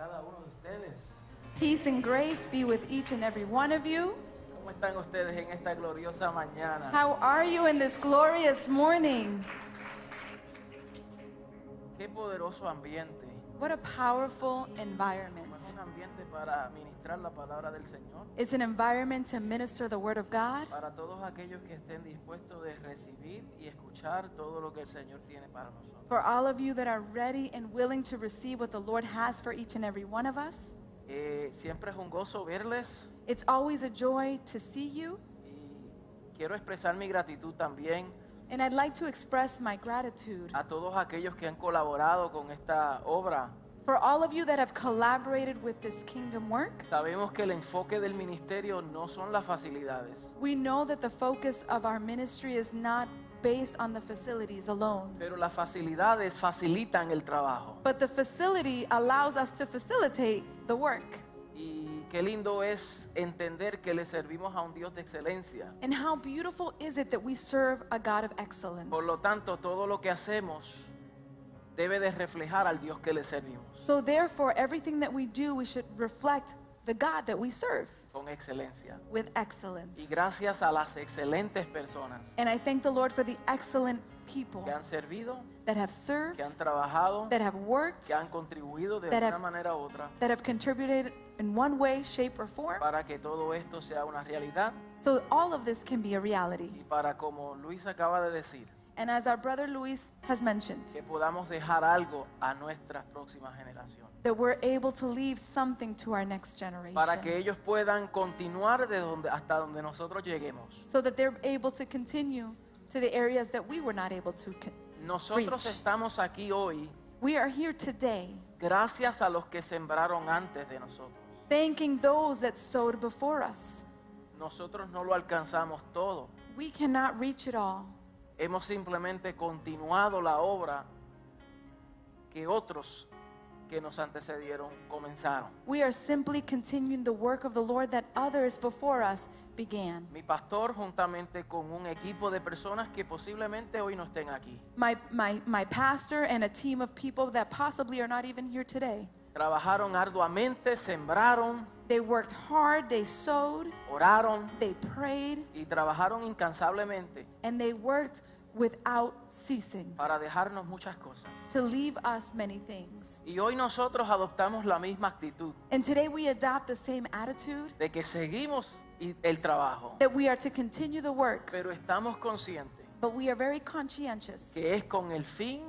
cada uno de ustedes. Peace and grace be with each and every one of you. ¿Cómo están ustedes en esta gloriosa mañana? How are you in this glorious morning? Qué poderoso ambiente. What a powerful environment. Es un ambiente para ministrar la palabra del Señor. It's an environment to minister the word of God Para todos aquellos que estén dispuestos de recibir y escuchar todo lo que el Señor tiene para nosotros. for all of you that are ready and willing to receive what the Lord has for each and every one of us. Eh, siempre es un gozo verles It's always a joy to see you, y quiero expresar mi gratitud también and I'd like to express my gratitude a todos aquellos que han colaborado con esta obra. for all of you that have collaborated with this kingdom work. Sabemos que el enfoque del ministerio no son las facilidades, We know that the focus of our ministry is not based on the facilities alone, pero las facilidades facilitan el trabajo. but the facility allows us to facilitate the work. Qué lindo es entender que le servimos a un Dios de excelencia. And how beautiful is it that we serve a God of excellence? Por lo tanto, todo lo que hacemos debe de reflejar al Dios que le servimos So, therefore, everything that we do, we should reflect the God that we serve con excelencia. with excellence. Y gracias a las excelentes personas And I thank the Lord for the excellent people que han servido, that have served, que han trabajado, that have worked, que han contribuido de that una have- manera u otra that have contributed in one way, shape, or form. para que todo esto sea una realidad So, all of this can be a reality. y para, como Luis acaba de decir, And as our brother Luis has mentioned, que podamos dejar algo a nuestra próxima generación. that we're able to leave something to our next generation. Para que ellos puedan continuar de donde, hasta donde nosotros lleguemos. so that they're able to continue to the areas that we were not able to. con- Nosotros Reach. estamos aquí hoy We are here today gracias a los que sembraron antes de nosotros. Thanking those that sowed before us. Nosotros no lo alcanzamos todo. We cannot reach it all. Hemos simplemente continuado la obra que otros que nos antecedieron comenzaron. We are simply continuing the work of the Lord that others before us began. Mi pastor juntamente con un equipo de personas que posiblemente hoy no estén aquí. My, my, my pastor and a team of people that possibly are not even here today. Trabajaron arduamente, sembraron, They worked hard, they sowed, oraron they prayed, y trabajaron incansablemente and they worked without ceasing para dejarnos muchas cosas. to leave us many things. Y hoy nosotros adoptamos la misma actitud And today we adopt the same attitude de que seguimos el trabajo, that we are to continue the work, pero estamos conscientes but we are very conscientious que es con el fin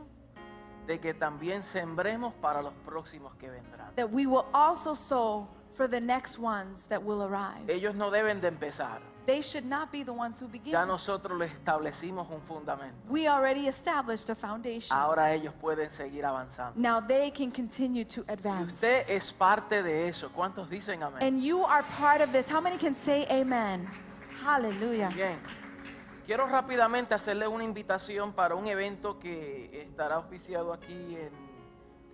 de que también sembremos para los próximos que vendrán. that we will also sow for the next ones that will arrive. Ellos no deben de empezar. They should not be the ones who begin. Ya nosotros les establecimos un fundamento. We already established a foundation. Ahora ellos pueden seguir avanzando. Now they can continue to Y advance. usted es parte de eso. ¿Cuántos dicen amén? And you are part of this. How many can say amen? Hallelujah. Bien. Quiero rápidamente hacerle una invitación para un evento que estará oficiado aquí en-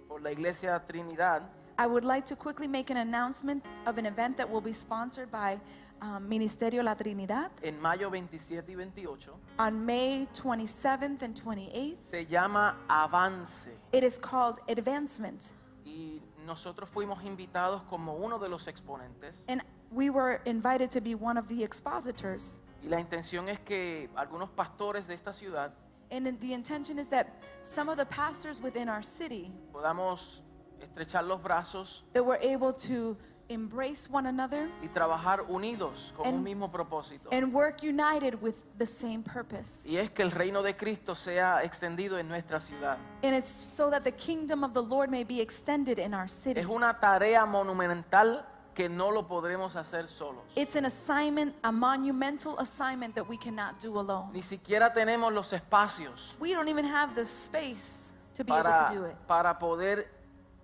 por la Iglesia Trinidad. I would like to quickly make an announcement of an event that will be sponsored by um, Ministerio La Trinidad en mayo 27 y 28. on May 27th and 28th. Se llama Avance. It is called Advancement. Y nosotros fuimos invitados como uno de los exponentes. And we were invited to be one of the expositors. Y la intención es que algunos pastores de esta ciudad And the intention is that some of the pastors within our city podamos estrechar los brazos that we're able to embrace one another y trabajar unidos con un And- mismo propósito. and work united with the same purpose. Y es que el reino de Cristo sea extendido en nuestra ciudad. And it's so that the kingdom of the Lord may be extended in our city. Es una tarea monumental que no lo podremos hacer solos. It's an assignment, a monumental assignment that we cannot do alone. Ni siquiera tenemos los espacios We don't even have the space to be able to do it. para poder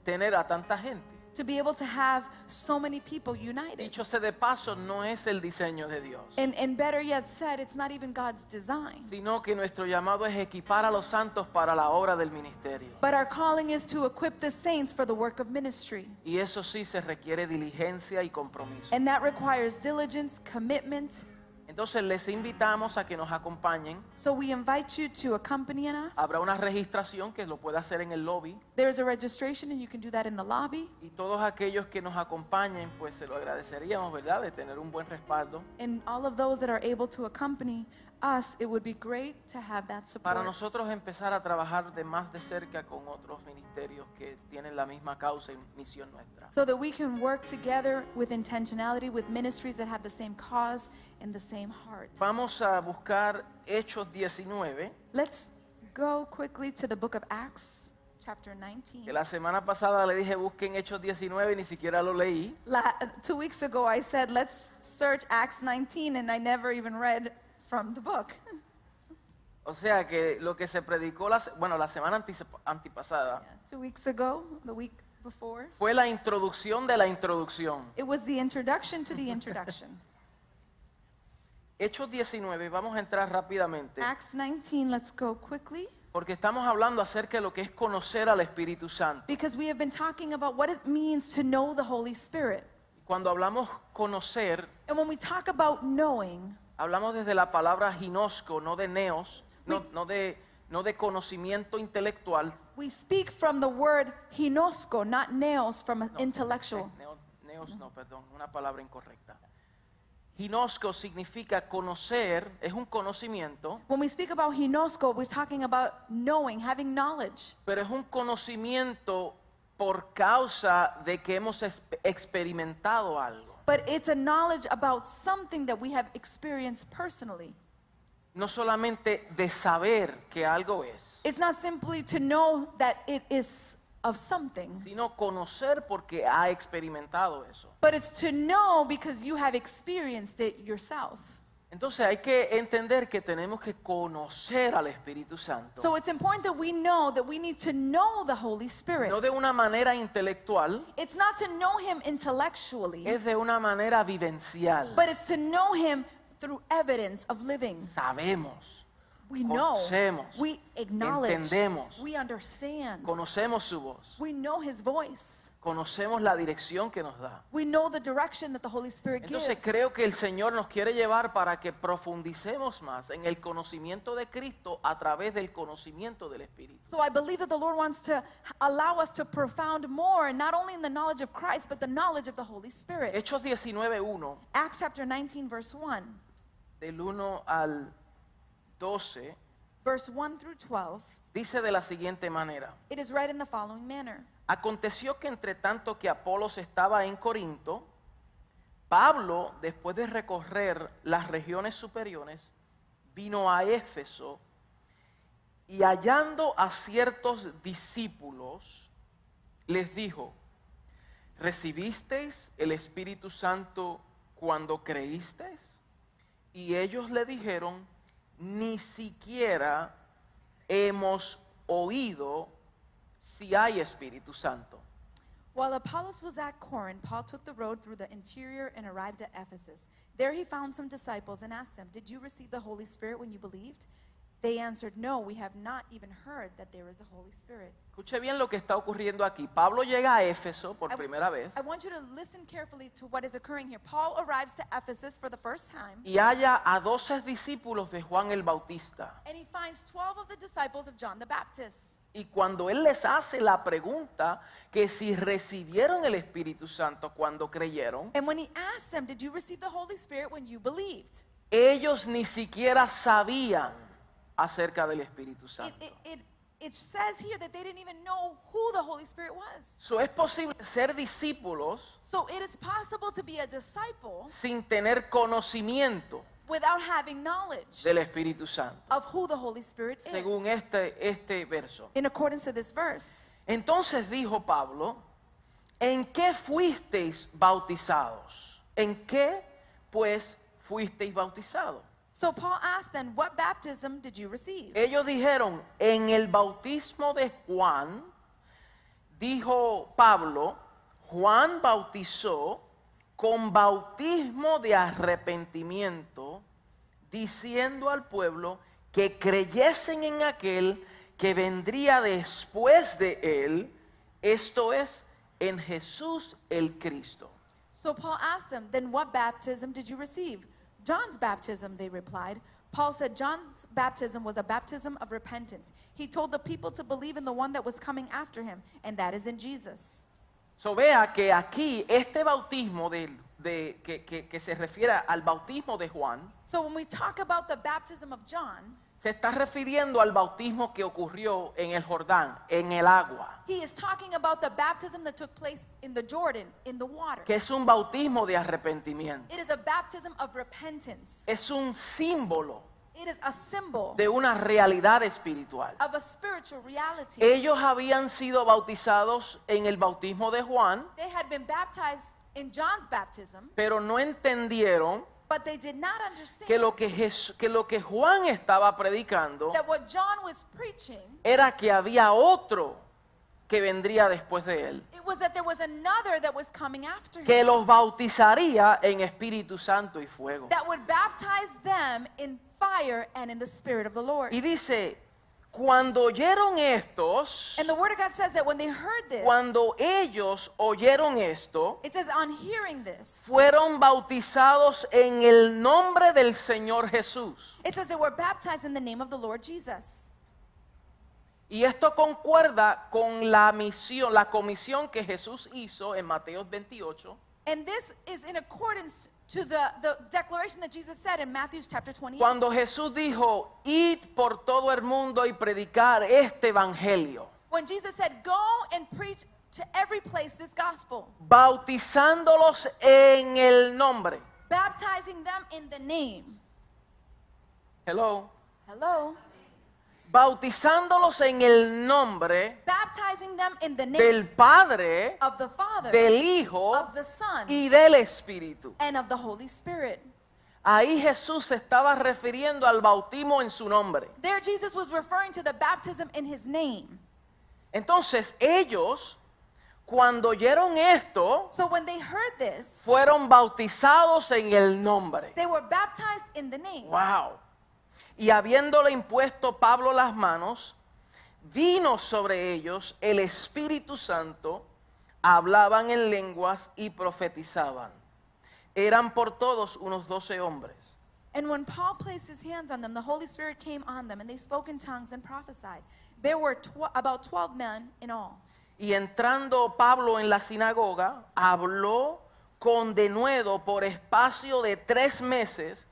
tener a tanta gente. To be able to have so many people united. Dicho sea de paso, no es el diseño de Dios, And, and better yet said, it's not even God's design. sino que nuestro llamado es equipar a los santos para la obra del ministerio. But our calling is to equip the saints for the work of ministry. Y eso sí se requiere diligencia y compromiso. And that requires diligence, commitment. Entonces les invitamos a que nos acompañen. So we invite you to accompany us. Habrá una registración que lo puede hacer en el lobby. There is a registration and you can do that in the lobby. Y todos aquellos que nos acompañen, pues se lo agradeceríamos, ¿verdad? De tener un buen respaldo. And all of those that are able to accompany us, it would be great to have that Para support. nosotros empezar a trabajar de más de cerca con otros ministerios que tienen la misma causa y misión nuestra. So that we can work together with intentionality with ministries that have the same cause and the same heart. Vamos a buscar Hechos 19, Let's go quickly to the book of Acts, chapter que 19. la semana pasada le dije busquen Hechos 19 y ni siquiera lo leí. La- two weeks ago, I said, let's search Acts 19, and I never even read from the book. O sea que lo que se predicó, la, bueno, la semana antipasada Yeah, two weeks ago, the week before, fue la introducción de la introducción. it was the introduction to the introduction. Hechos 19, vamos a entrar rápidamente, Acts 19, let's go quickly. porque estamos hablando acerca de lo que es conocer al Espíritu Santo. Because we have been talking about what it means to know the Holy Spirit. Cuando hablamos conocer, And when we talk about knowing, hablamos desde la palabra ginosco, no de neos, no, We- no de, no de conocimiento intelectual. we speak from the word hinosko, not nails, from an No, intellectual. neo- neos no, perdón, una palabra incorrecta. Ginosco significa conocer, es un conocimiento, When we speak about hinosko, we're talking about knowing, having knowledge. pero es un conocimiento por causa de que hemos exp- experimentado algo. But it's a knowledge about something that we have experienced personally. No solamente de saber que algo es, It's not simply to know that it is of something, sino conocer porque ha experimentado eso. but it's to know because you have experienced it yourself. Entonces hay que entender que tenemos que conocer al Espíritu Santo. So it's important that we know that we need to know the Holy Spirit. no de una manera intelectual, It's not to know Him intellectually, es de una manera vivencial. but it's to know Him through evidence of living. Sabemos, We know, Conocemos, we acknowledge, entendemos, we understand, conocemos su voz, we know His voice, conocemos la dirección que nos da. we know the direction that the Holy Spirit Entonces gives. creo que el Señor nos quiere llevar para que profundicemos más en el conocimiento de Cristo a través del conocimiento del Espíritu. So I believe that the Lord wants to allow us to profound more, not only in the knowledge of Christ, but the knowledge of the Holy Spirit. Hechos 19.1, Acts chapter 19, verse 1, del 1 al 12, verse 1 through 12, dice de la siguiente manera. it is read in the following manner. Aconteció que entre tanto que Apolos estaba en Corinto, Pablo, después de recorrer las regiones superiores, vino a Éfeso y hallando a ciertos discípulos, les dijo, ¿recibisteis el Espíritu Santo cuando creísteis? Y ellos le dijeron, ni siquiera hemos oído si hay Espíritu Santo. While Apollos was at Corinth, Paul took the road through the interior and arrived at Ephesus. There he found some disciples and asked them, Did you receive the Holy Spirit when you believed? They answered, No, we have not even heard that there is a Holy Spirit. Escuche bien lo que está ocurriendo aquí. Pablo llega a Éfeso por I- primera vez I want you to listen carefully to what is occurring here. Paul arrives to Ephesus for the first time, y halla a doce discípulos de Juan el Bautista. and he finds 12 of the disciples of John the Baptist. Y cuando él les hace la pregunta que si recibieron el Espíritu Santo cuando creyeron, And when he asks them, Did you receive the Holy Spirit when you believed? ellos ni siquiera sabían acerca del Espíritu It, Santo. it, it, it says here that they didn't even know who the Holy Spirit was. So, es posible ser discípulos So it is possible to be a disciple sin tener conocimiento without having knowledge del Espíritu Santo, of who the Holy Spirit is. según este, este verso. In accordance to this verse. Entonces dijo Pablo, ¿en qué fuisteis bautizados? ¿En qué pues fuisteis bautizados? So Paul asked then, What baptism did you receive? Ellos dijeron, en el bautismo de Juan, dijo Pablo, Juan bautizó con bautismo de arrepentimiento, diciendo al pueblo que creyesen en aquel que vendría después de él, esto es, en Jesús el Cristo. So Paul asked them, Then what baptism did you receive? John's baptism, they replied. Paul said John's baptism was a baptism of repentance. He told the people to believe in the one that was coming after him, and that is in Jesus. So vea que aquí este bautismo de, de- que, que- que se refiere al bautismo de Juan So when we talk about the baptism of John, se está refiriendo al bautismo que ocurrió en el Jordán, en el agua, he is talking about the baptism that took place in the Jordan, in the water. que es un bautismo de arrepentimiento. It is a baptism of repentance. Es un símbolo It is a symbol de una realidad espiritual. of a spiritual reality. Ellos habían sido bautizados en el bautismo de Juan, They had been baptized in John's baptism, pero no entendieron but they did not que understand lo que, Jes- que lo que Juan estaba predicando that what John was preaching, era que había otro que vendría después de él, it was that there was another that was coming after him que los bautizaría en Espíritu Santo y fuego. that would baptize them in fire and in the spirit of the Lord. Y dice, cuando oyeron estos, And the word of God says that when they heard this, cuando ellos oyeron esto, it says on hearing this, fueron bautizados en el nombre del Señor Jesús. it says they were baptized in the name of the Lord Jesus. Y esto concuerda con la misión, la comisión que Jesús hizo en Mateo 28, And this is in accordance to the, the declaration that Jesus said in Matthew chapter 28. cuando Jesús dijo, id por todo el mundo y predicar este evangelio, When Jesus said, Go and preach to every place this gospel, bautizándolos en el nombre. baptizing them in the name. Hello. Hello? Bautizándolos en el nombre del Padre, of the Father, del Hijo of the Son, y del Espíritu. and of the Holy Spirit. Ahí Jesús se estaba refiriendo al bautismo en su nombre. There, Jesus was referring to the baptism in his name. Entonces ellos, cuando oyeron esto, So when they heard this, fueron bautizados en el nombre. they were baptized in the name. Wow. Y habiéndole impuesto Pablo las manos, vino sobre ellos el Espíritu Santo, hablaban en lenguas y profetizaban. Eran por todos unos doce hombres. And when Paul placed his hands on them, the Holy Spirit came on them, and they spoke in tongues and prophesied. There were tw- about 12 men in all. Y entrando Pablo en la sinagoga, habló con denuedo por espacio de tres meses,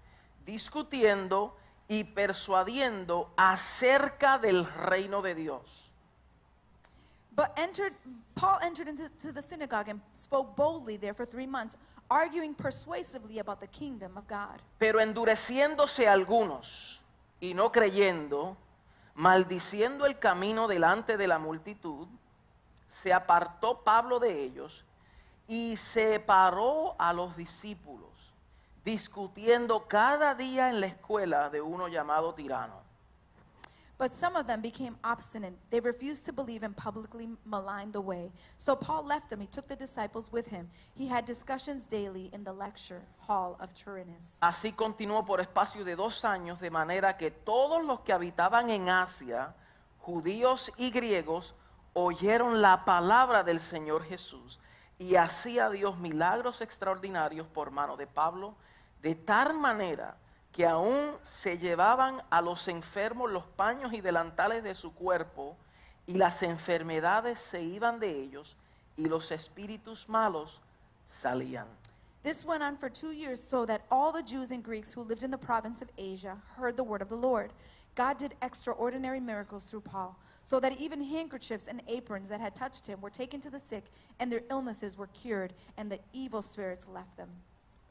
discutiendo y persuadiendo acerca del reino de Dios. But entered, Paul entered into to the synagogue and spoke boldly there for three months, arguing persuasively about the kingdom of God. Pero endureciéndose algunos y no creyendo, maldiciendo el camino delante de la multitud, se apartó Pablo de ellos y separó a los discípulos, discutiendo cada día en la escuela de uno llamado tirano. But some of them became obstinate. They refused to believe and publicly maligned the way. So Paul left them. He took the disciples with him. He had discussions daily in the lecture hall of Tyrannus. Así continuó por espacio de dos años, de manera que todos los que habitaban en Asia, judíos y griegos, oyeron la palabra del Señor Jesús y hacía Dios milagros extraordinarios por mano de Pablo, de tal manera que aún se llevaban a los enfermos los paños y delantales de su cuerpo y las enfermedades se iban de ellos y los espíritus malos salían. This went on for two years so that all the Jews and Greeks who lived in the province of Asia heard the word of the Lord. God did extraordinary miracles through Paul, so that even handkerchiefs and aprons that had touched him were taken to the sick, and their illnesses were cured, and the evil spirits left them.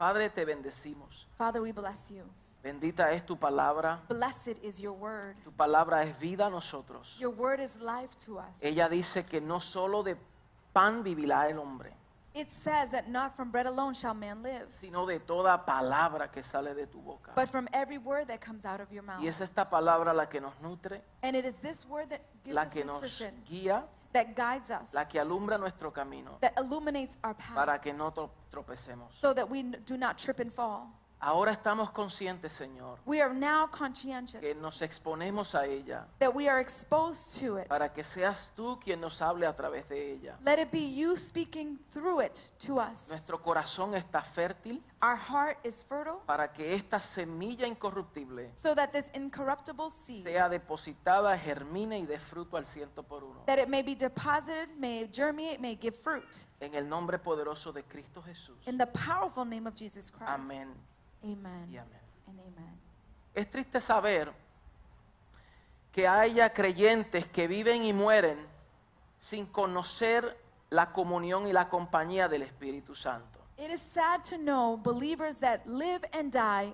Padre, te bendecimos. Father, we bless you. Bendita es tu palabra. Blessed is your word. Tu palabra es vida a nosotros. Your word is life to us. Ella dice que no solo de pan vivirá el hombre, It says that not from bread alone shall man live, sino de toda palabra que sale de tu boca. but from every word that comes out of your mouth. Y es esta palabra la que nos nutre, And it is this word that gives la us que nos nutrition, guía, that guides us, la que alumbra nuestro camino that illuminates our path, para que no tro- tropecemos. so that we n- do not trip and fall. Ahora estamos conscientes, Señor, We are now conscientious que nos exponemos a ella that we are exposed to it. para que seas tú quien nos hable a través de ella. Let it be you speaking through it to us. Nuestro corazón está fértil Our heart is fertile para que esta semilla incorruptible so that this incorruptible seed, sea depositada, germine y dé fruto al ciento por uno. that it may be deposited, may germinate, may give fruit. En el nombre poderoso de Cristo Jesús. In the powerful name of Jesus Christ. Amén Amen. y amén. And amen. Es triste saber que haya creyentes que viven y mueren sin conocer la comunión y la compañía del Espíritu Santo. It is sad to know believers that live and die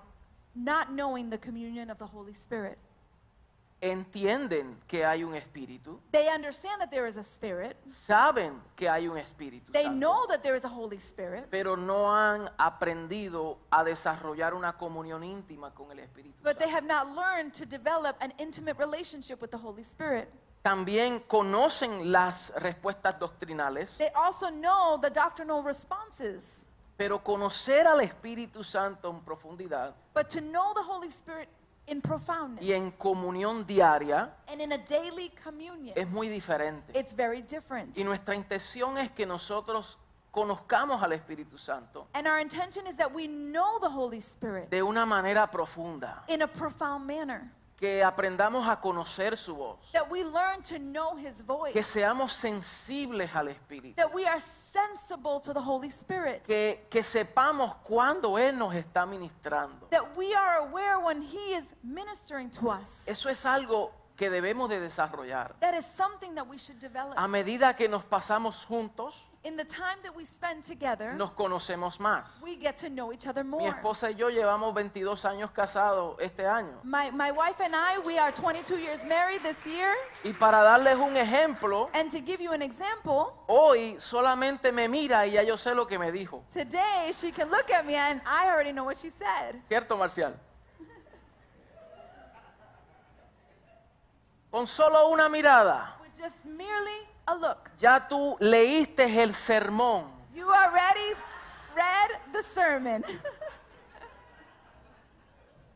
not knowing the communion of the Holy Spirit. Entienden que hay un Espíritu, They understand that there is a Spirit, saben que hay un Espíritu they Santo, know that there is a Holy Spirit, pero no han aprendido a desarrollar una comunión íntima con el Espíritu but they have not learned to develop an intimate relationship with the Holy Spirit. También conocen las respuestas doctrinales, They also know the doctrinal responses, pero conocer al Espíritu Santo en profundidad but to know the Holy Spirit in profoundness y en comunión diaria and in a daily communion, es muy diferente. it's very different. Y nuestra intención es que nosotros conozcamos al Espíritu Santo And our intention is that we know the Holy Spirit de una manera profunda, in a profound manner, que aprendamos a conocer su voz, that we learn to know His voice, que seamos sensibles al Espíritu, that we are sensible to the Holy Spirit, que, que sepamos cuándo Él nos está ministrando. that we are aware when He is ministering to us. Eso es algo que debemos de desarrollar. That is something that we should develop. A medida que nos pasamos juntos, In the time that we spend together, nos conocemos más. we get to know each other Mi more. esposa y yo llevamos 22 años casados este año. My, my wife and I, we are 22 years married this year. Y para darles un ejemplo, And to give you an example, hoy solamente me mira y ya yo sé lo que me dijo. today she can look at me and I already know what she said. ¿Cierto, Marcial? Con solo una mirada, With just merely a look. ya tú leíste el sermón. You already read the sermon.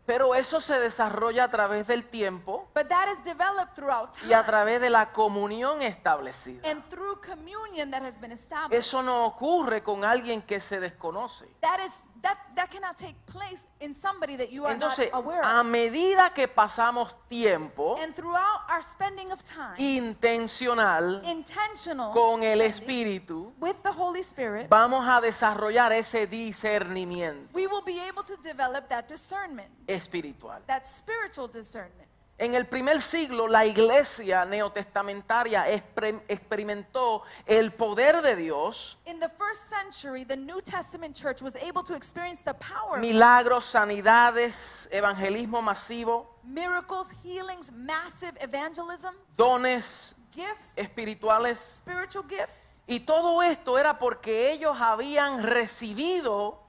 Pero eso se desarrolla a través del tiempo but that is developed throughout y a time través de la comunión establecida. and through communion that has been established. Eso no ocurre con alguien que se desconoce. That is that that cannot take place in somebody that you are Entonces, not aware of. a of. medida que pasamos tiempo And throughout our spending of time, intencional intentional con el spending Espíritu, with the Holy Spirit, vamos a desarrollar ese discernimiento we will be able to develop that discernment, espiritual. that spiritual discernment. En el primer siglo, la iglesia neotestamentaria experimentó el poder de Dios, In the first century, the New Testament church was able to experience the power milagros, sanidades, evangelismo masivo, miracles, healings, massive evangelism, dones gifts, espirituales. spiritual gifts. Y todo esto era porque ellos habían recibido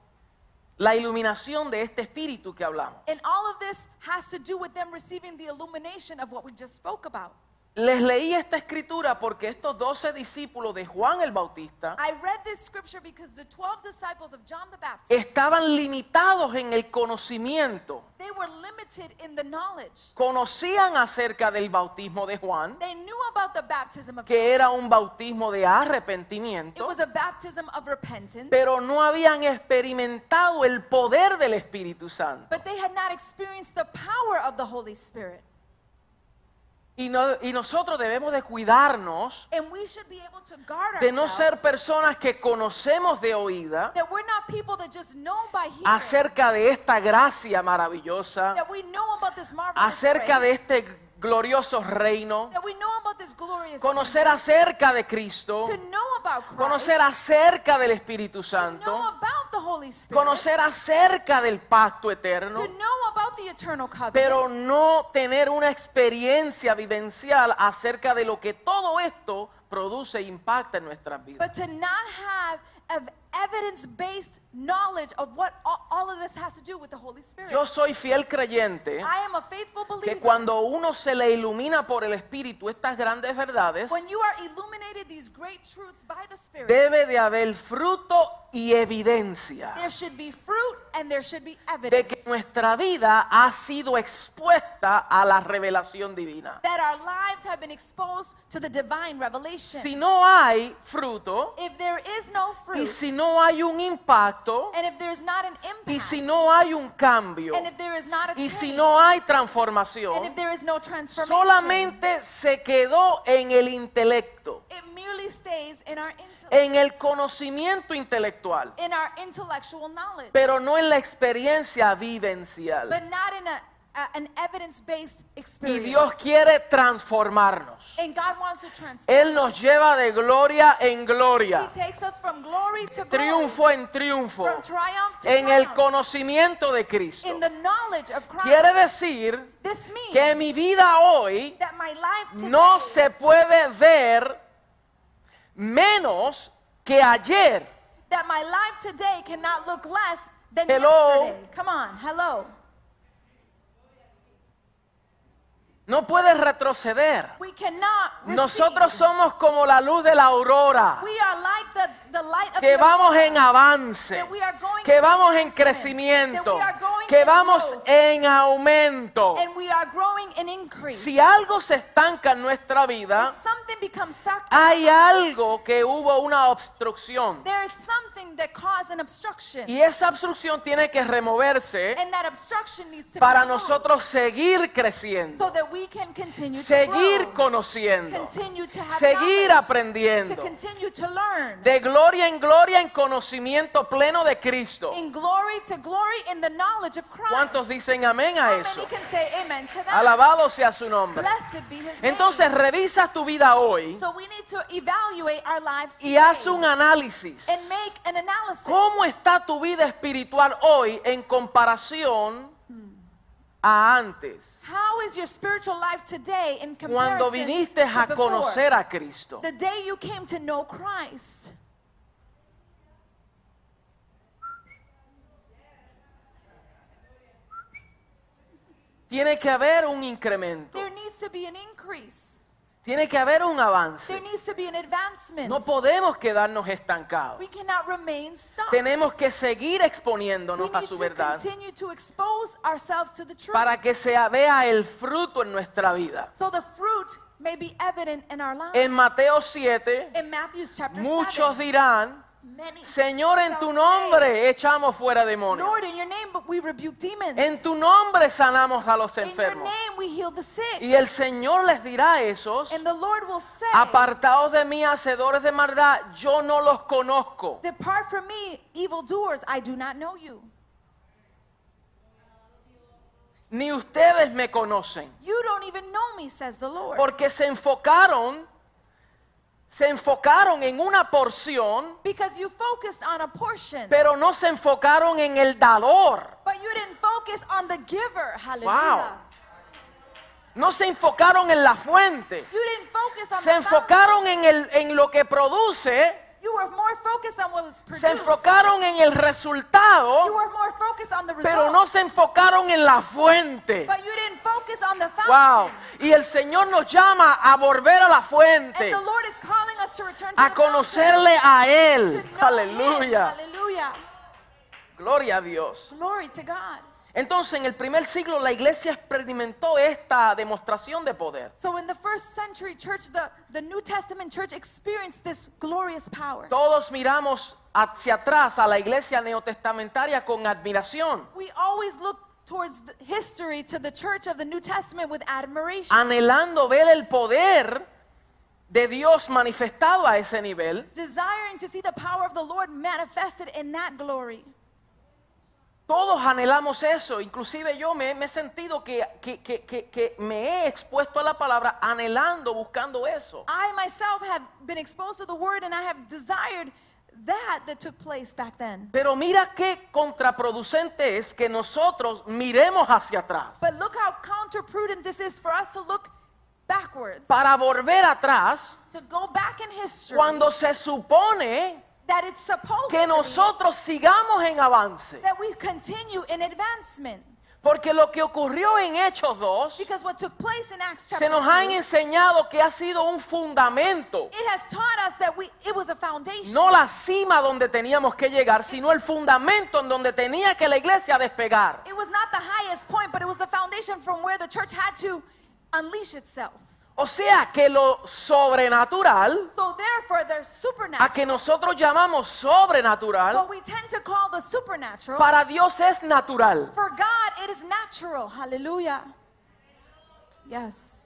la iluminación de este espíritu que hablamos. And all of this has to do with them receiving the illumination of what we just spoke about. Les leí esta escritura porque estos doce discípulos de Juan el Bautista I read this scripture because the 12 disciples of John the Baptist, estaban limitados en el conocimiento. they were limited in the knowledge. Conocían acerca del bautismo de Juan, They knew about the baptism of John. que era un bautismo de It arrepentimiento, was a baptism of repentance, pero no habían experimentado el poder del Espíritu Santo. but they had not experienced the power of the Holy Spirit. Y, no- y nosotros debemos de cuidarnos de no ser personas que conocemos de oída acerca de esta gracia maravillosa, acerca de este glorioso reino, conocer acerca de Cristo, conocer acerca del Espíritu Santo, conocer acerca del pacto eterno, pero no tener una experiencia vivencial acerca de lo que todo esto produce e impacta en nuestras vidas. But to not have ev- evidence-based knowledge of what all, of this has to do with the Holy Spirit. Yo soy fiel creyente I am a faithful que believer. cuando uno se le ilumina por el Espíritu estas grandes verdades, when you are illuminated these great truths by the Spirit, debe de haber fruto y evidencia. there should be fruit and there should be de evidence que nuestra vida ha sido expuesta a la revelación divina. that our lives have been exposed to the divine revelation. Si no hay fruto if there is no y fruit, si no hay un impacto an y impact, si no hay un cambio and if there is not a y change, si no hay transformación, no solamente se quedó en el intelecto, en el conocimiento intelectual, pero no en la experiencia vivencial. but not in a- an evidence-based Y experience. Dios quiere transformarnos. and God wants to transform. Él nos lleva de gloria en He gloria, takes us from glory to glory, triunfo en triunfo, from triumph to en el triumph, conocimiento de Cristo. in the knowledge of Christ. Quiere decir this means que mi vida hoy that my life today no se puede ver menos que ayer. that my life today cannot look less than Hello. yesterday. Come on, hello. No puede retroceder. We cannot recede. Nosotros somos como la luz de la aurora, que vamos en avance, que vamos en crecimiento, que vamos en aumento. and we are growing in increase. Si algo se estanca en nuestra vida, hay algo que hubo una obstrucción. there is something that caused an obstruction, Y esa obstrucción tiene que removerse para nosotros seguir creciendo, so that we can continue to seguir conociendo, seguir aprendiendo. De gloria en gloria en conocimiento pleno de Cristo. in glory to glory in the knowledge of Christ. ¿Cuántos dicen amén a How eso? many can say amen to that? Alabado sea su nombre. Blessed be his Entonces name. revisa tu vida hoy So we need to evaluate our lives y today haz un análisis. and make an analysis. ¿Cómo está tu vida espiritual hoy en comparación a antes? How is your spiritual life today in Cuando comparison viniste to a before? conocer a Cristo. The day you came to know Christ. Tiene que haber un incremento. There needs to be an increase. Tiene que haber un avance. There needs to be an advancement. No podemos quedarnos estancados. we cannot remain stuck. Tenemos que seguir we exponiéndonos a need su to verdad continue to expose ourselves to the truth para que se vea el fruto en nuestra vida. so the fruit may be evident in our lives. En Mateo 7, in Matthew chapter muchos 7, dirán, Señor, en tu nombre echamos fuera demonios. Lord, in your name but we rebuke demons. En tu nombre sanamos a los in your enfermos. name we heal the sick. Y el Señor les dirá a esos, and the Lord will say, apartados de mí, hacedores de maldad, yo no los conozco. Depart from me, evildoers, I do not know you. Ni ustedes me conocen. You don't even know me, says the Lord. Porque se enfocaron, se enfocaron en una porción, because you focused on a portion, pero no se enfocaron en el dador. but you didn't focus on the giver. Hallelujah. No se enfocaron en la fuente. You didn't focus on Se the enfocaron en, el, en lo que produce. You were more focused on what was Se produced. enfocaron en el You resultado, were more focused on the pero no se enfocaron en la fuente. But you didn't focus on the. Wow. Y el Señor nos llama a volver a la fuente, And the Lord is calling us to return to a the conocerle a Él. Aleluya. Gloria a Dios. Glory to God. Entonces, en el primer siglo la iglesia experimentó esta demostración de poder. So in the first century church, the, the New Testament church experienced this glorious power. Todos miramos hacia atrás a la iglesia neotestamentaria con admiración, We always look towards the history to the church of the New Testament with admiration, anhelando ver el poder de Dios manifestado a ese nivel. desiring to see the power of the Lord manifested in that glory. Todos anhelamos eso, inclusive yo me, me he sentido que, que- que- que- me he expuesto a la palabra anhelando, buscando eso. I myself have been exposed to the word and I have desired that that took place back then. Pero mira qué contraproducente es que nosotros miremos hacia atrás But look how counterprudent this is for us to look backwards, para volver atrás to go back in history cuando se supone that it's supposed que nosotros sigamos en avance. that we continue in advancement. Porque lo que ocurrió en Hechos 2 Because what took place in Acts se chapter nos han 2, enseñado que ha sido un fundamento. it has taught us that we it was a foundation. No la cima donde teníamos que llegar, sino el fundamento en donde tenía que la iglesia despegar. It was not the highest point, but it was the foundation from where the church had to unleash itself. O sea que lo sobrenatural, So a supernatural, que nosotros llamamos sobrenatural, what we tend to call the supernatural, para Dios es natural. for God it is natural. Hallelujah. Yes.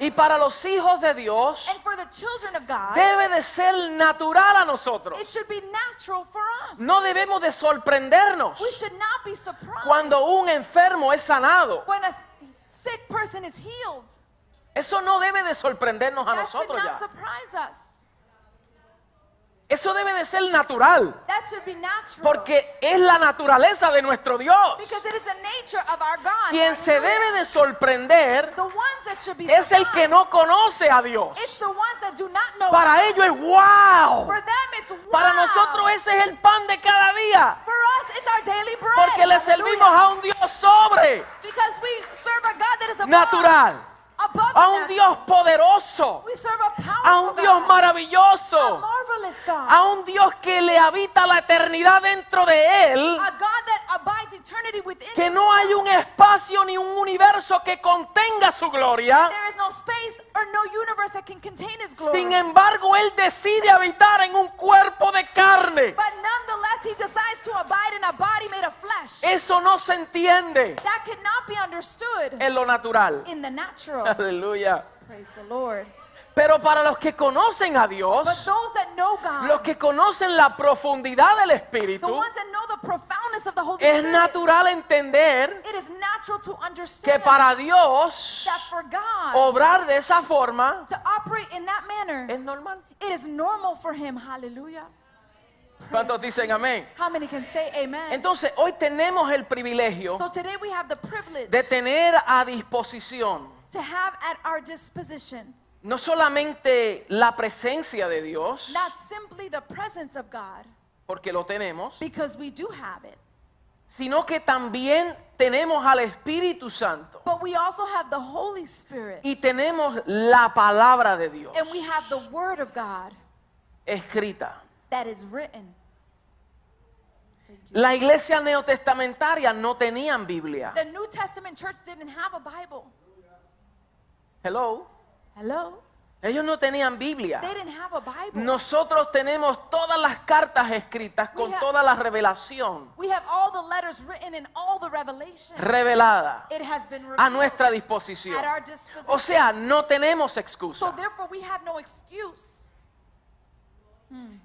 Y para los hijos de Dios And for the children of God, debe de ser natural a nosotros. it should be natural for us. No debemos de sorprendernos We should not be surprised cuando un enfermo es sanado. when a sick person is healed. Eso no debe de sorprendernos a That should nosotros ya. Eso debe de ser natural. That should be natural. Porque es la naturaleza de nuestro Dios. because it is the nature of our God. Quien se Hallelujah. debe de sorprender The ones that should be es el que no conoce a Dios. It's the ones that do not know. Para ellos es wow. For them it's wow. Para nosotros ese es el pan de cada día. For us it's our daily bread. Porque le servimos a un Dios sobre Because we serve a God that is above. natural. A un. Dios poderoso. A un Dios maravilloso. A un Dios que le habita la eternidad dentro de él. Que no hay un espacio ni un universo que contenga su gloria. Sin embargo, Él decide habitar en un cuerpo de carne. But nonetheless, He decides to abide in a body made of flesh. Eso no se entiende en lo natural. Aleluya. Praise the Lord. Pero para los que conocen a Dios, But those that know God, los que conocen la profundidad del the Espíritu, ones that know the profoundness of the Holy es Spirit, natural entender it is natural to que understand para Dios that for God obrar de esa forma to operate in that manner, es normal. it is normal for Him. Hallelujah. ¿Cuántos dicen amén? How many can say amen? Entonces, hoy tenemos el privilegio so today we have the privilege de tener a disposición to have at our disposition no solamente la presencia de Dios, not simply the presence of God, porque lo tenemos, because we do have it, sino que también tenemos al Espíritu Santo but we also have the Holy Spirit y tenemos la palabra de Dios and we have the Word of God escrita. that is written. La iglesia neotestamentaria no tenían Biblia. The New Testament church didn't have a Bible. Hello. Hello? Ellos no tenían Biblia. They didn't have a Bible. Nosotros tenemos todas las cartas escritas con have- toda la revelación We have all the letters written and all the revelation. revelada It has been a nuestra disposición. at our disposition. O sea, no tenemos so excusa. therefore we have no excuse.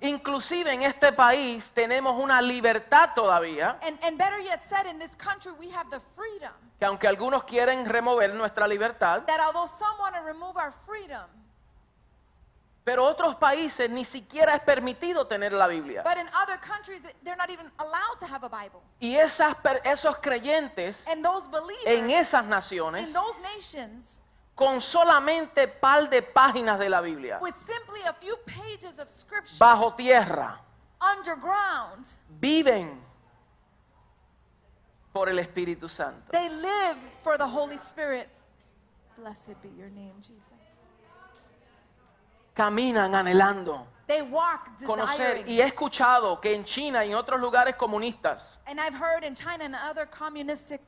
Inclusive en este país tenemos una libertad todavía, And, and better yet said, in this country we have the freedom que aunque algunos quieren remover nuestra libertad, that although some want to remove our freedom, pero otros países ni siquiera es permitido tener la Biblia. but in other countries they're not even allowed to have a Bible. Y esas, esos creyentes And those believers en esas naciones, in those nations con solamente par de páginas de la Biblia, with simply a few pages of scripture bajo tierra, underground, viven por el Espíritu Santo. they live for the Holy Spirit. Blessed be your name, Jesus. Caminan anhelando They walk conocer. Y he escuchado que en China y en otros lugares comunistas, And I've heard in China and other communistic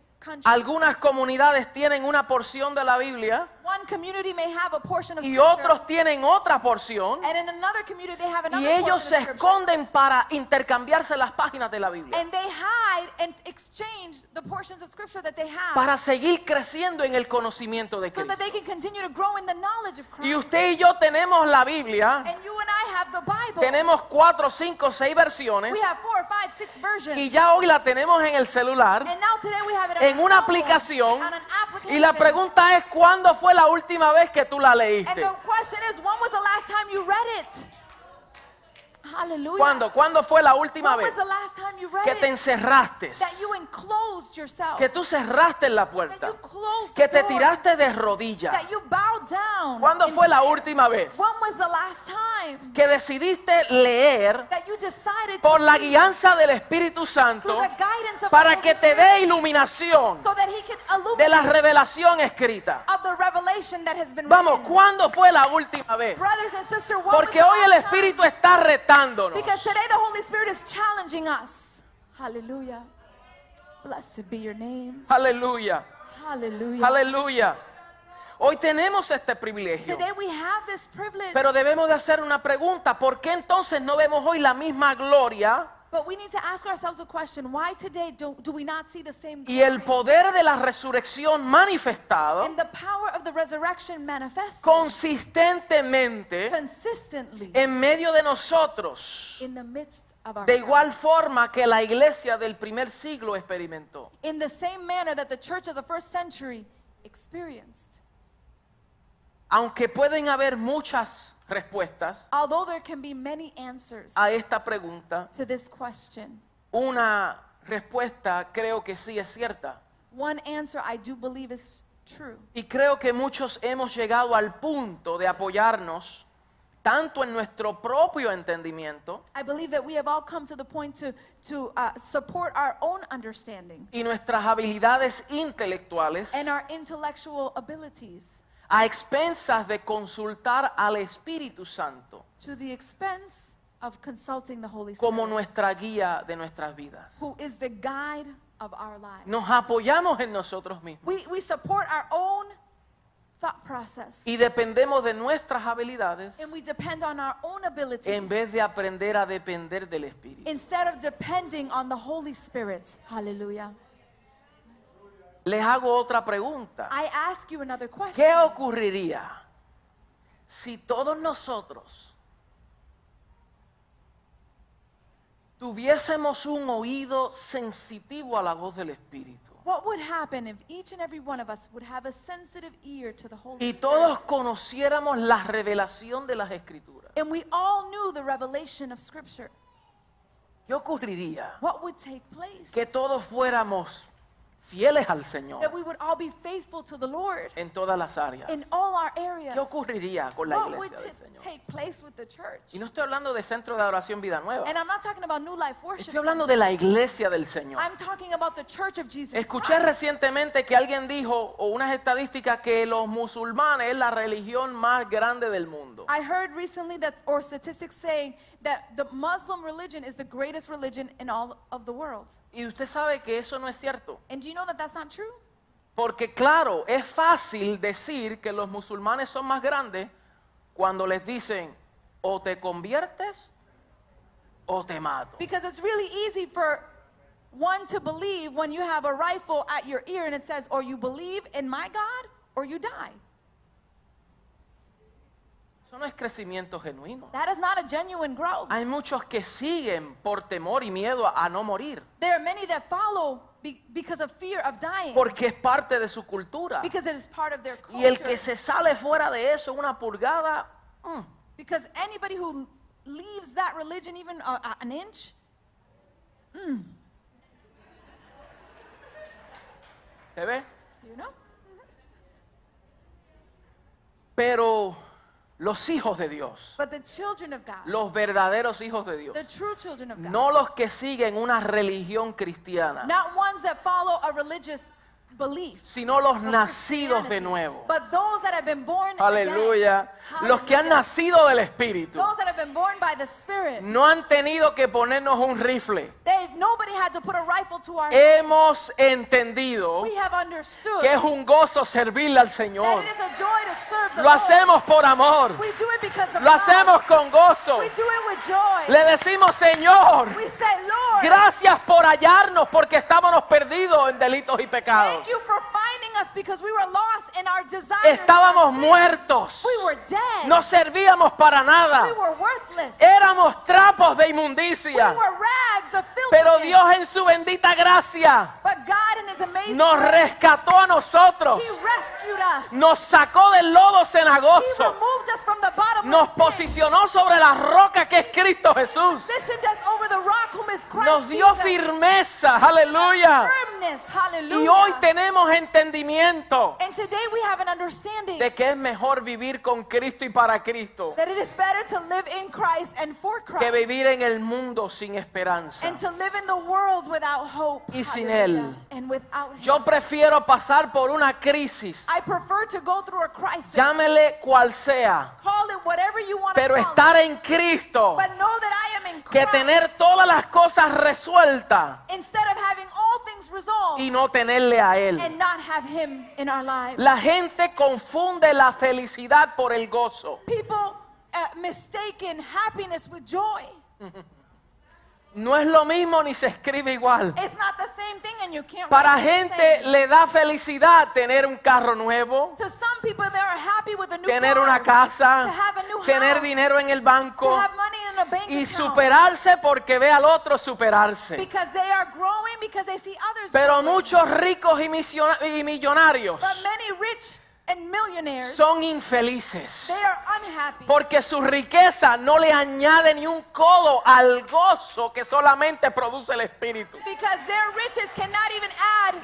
algunas comunidades tienen una porción de la Biblia one community may have a portion of y otros tienen otra porción and in another community they have y ellos se esconden para intercambiarse las páginas de la Biblia. And they hide and exchange the portions of scripture that they have Para seguir creciendo en el conocimiento de Cristo. Y usted y yo tenemos la Biblia, tenemos cuatro, cinco, seis versiones. Y ya hoy la tenemos en el celular, and en una aplicación y la pregunta es ¿cuándo fue la última vez que tú la And leíste? Hallelujah. ¿Cuándo? ¿Cuándo fue la última When vez was the last time you read que te it? encerraste? That you enclosed yourself. Que tú cerraste la that puerta, you closed que the te door. tiraste de rodillas That you bowed wrote down. ¿Cuándo in fue la prayer, última vez When was the last time que decidiste leer that you decided por to la guianza del Espíritu through Santo the guidance of the para Holy que te Spirit dé iluminación so that He can de la illuminate revelación escrita? of the revelation that has been Vamos, written? ¿cuándo fue la última vez? Brothers and sisters, what Porque the hoy el last time? Espíritu está retándonos. Because today the Holy Spirit is challenging us. Hallelujah. Blessed be your name. Aleluya, Hallelujah. aleluya. Hoy tenemos este privilegio. Today we have this privilege. Pero debemos de hacer una pregunta. ¿Por qué entonces no vemos hoy la misma gloria but we need to ask ourselves the question why today do, do we not see the same y el poder de la resurrección manifestado and the power of the resurrection manifested consistentemente consistently en medio de nosotros? in the midst of our De igual forma que la iglesia del primer siglo experimentó. in the same manner that the church of the first century experienced. Aunque pueden haber muchas respuestas Although there can be many answers a esta pregunta, to this question, una respuesta creo que sí es cierta. one answer I do believe is true. Y creo que muchos hemos llegado al punto de apoyarnos tanto en nuestro propio entendimiento I believe that we have all come to the point to, to uh, support our own understanding y nuestras habilidades intelectuales and our intellectual abilities a expensas de consultar al Espíritu Santo to the expense of consulting the Holy como Spirit, nuestra guía de nuestras vidas. who is the guide of our lives. Nos apoyamos en nosotros mismos We, we support our own thought process y dependemos de nuestras habilidades and we depend on our own abilities en vez de aprender a depender del Espíritu. instead of depending on the Holy Spirit. Hallelujah. Les hago otra pregunta. I ask you another question. ¿Qué ocurriría si todos nosotros tuviésemos un oído sensitivo a la voz del Espíritu? What would happen if each and every one of us would have a sensitive ear to the Holy Y Spirit? todos conociéramos la revelación de las Escrituras. And we all knew the revelation of Scripture. ¿Qué ocurriría? What would take place? Que todos fuéramos fieles al Señor That we would all be faithful to the Lord en todas las áreas. in all our areas. ¿Qué ocurriría con la What would iglesia del Señor? take place with the church? Y no estoy hablando de centro de adoración vida nueva. And I'm not talking about New Life Worship. Estoy hablando de la iglesia del Señor. I'm talking about the church of Jesus Escuché Christ. recientemente que alguien dijo, o unas estadísticas, que los musulmanes es la religión más grande del mundo. I heard recently that, or statistics saying that the Muslim religion is the greatest religion in all of the world. Y usted sabe que eso no es cierto. And do you know that that's not true? Porque claro, es fácil decir que los musulmanes son más grandes cuando les dicen, o te conviertes o te mato. Because it's really easy for one to believe when you have a rifle at your ear and it says, or you believe in my God or you die. Eso no es crecimiento genuino. That is not a genuine growth. Hay muchos que siguen por temor y miedo a, a no morir, There are many that follow be- because of fear of dying, porque es parte de su cultura. because it is part of their Y el culture. que se sale fuera de eso, una pulgada, mm, Because anybody who leaves that religion even a, a- an inch, ¿se ve? you know? Pero los hijos de Dios, But the children of God, los verdaderos hijos de Dios, the true children of God, no los que siguen una religión cristiana, not ones that follow a religious belief, sino los nacidos de nuevo. but those that have been born Aleluya. again. Los que han nacido del Espíritu Those that have been born by the Spirit. no han tenido que ponernos un rifle. They, nobody had to put a rifle to our. Hemos entendido We have understood que es un gozo servirle al that Señor. it is a joy to serve the Lo Lord. hacemos por amor. We do it because of Lo love. hacemos con gozo. We do it with joy. Le decimos, Señor, we say, Lord, gracias por hallarnos porque estábamos perdidos en delitos y pecados. Thank you for finding Estábamos muertos. We were dead. No servíamos para nada. we were worthless. Éramos trapos de we inmundicia. Pero Dios en su bendita gracia but God in His amazing nos rescató a nosotros. He rescued us. Nos sacó del lodo cenagoso. Nos posicionó sobre la roca que es Cristo Jesús. Nos dio firmeza. Aleluya. Y hoy tenemos entendimiento and today we have an understanding de que es mejor vivir con Cristo y para Cristo that it is better to live in Christ and for Christ que vivir en el mundo sin esperanza. and to live in the world without hope. Y sin. Él. And without Him. Yo prefiero pasar por una crisis, I prefer to go through a crisis. llámele cual sea, Call it whatever you want pero estar en Cristo But know that I am in que Christ. tener todas las cosas resueltas Instead of having all things resolved y no tenerle a Él. and not have Him in our lives. La gente confunde la felicidad por el gozo. People uh, mistaken happiness with joy. No es lo mismo ni se escribe igual. It's not the same thing and you can't Para write it the gente same. le da felicidad tener un carro nuevo, To some people they are happy with a new tener car, una casa, to have a new tener house, dinero en el to banco have money in a bank y account. superarse porque ve al otro superarse. Because they are growing because they see others Pero growing. muchos ricos y, misiona- y millonarios But many rich and millionaires, son infelices they are unhappy. porque su riqueza no le añade ni un codo al gozo que solamente produce el Espíritu. Because their riches cannot even add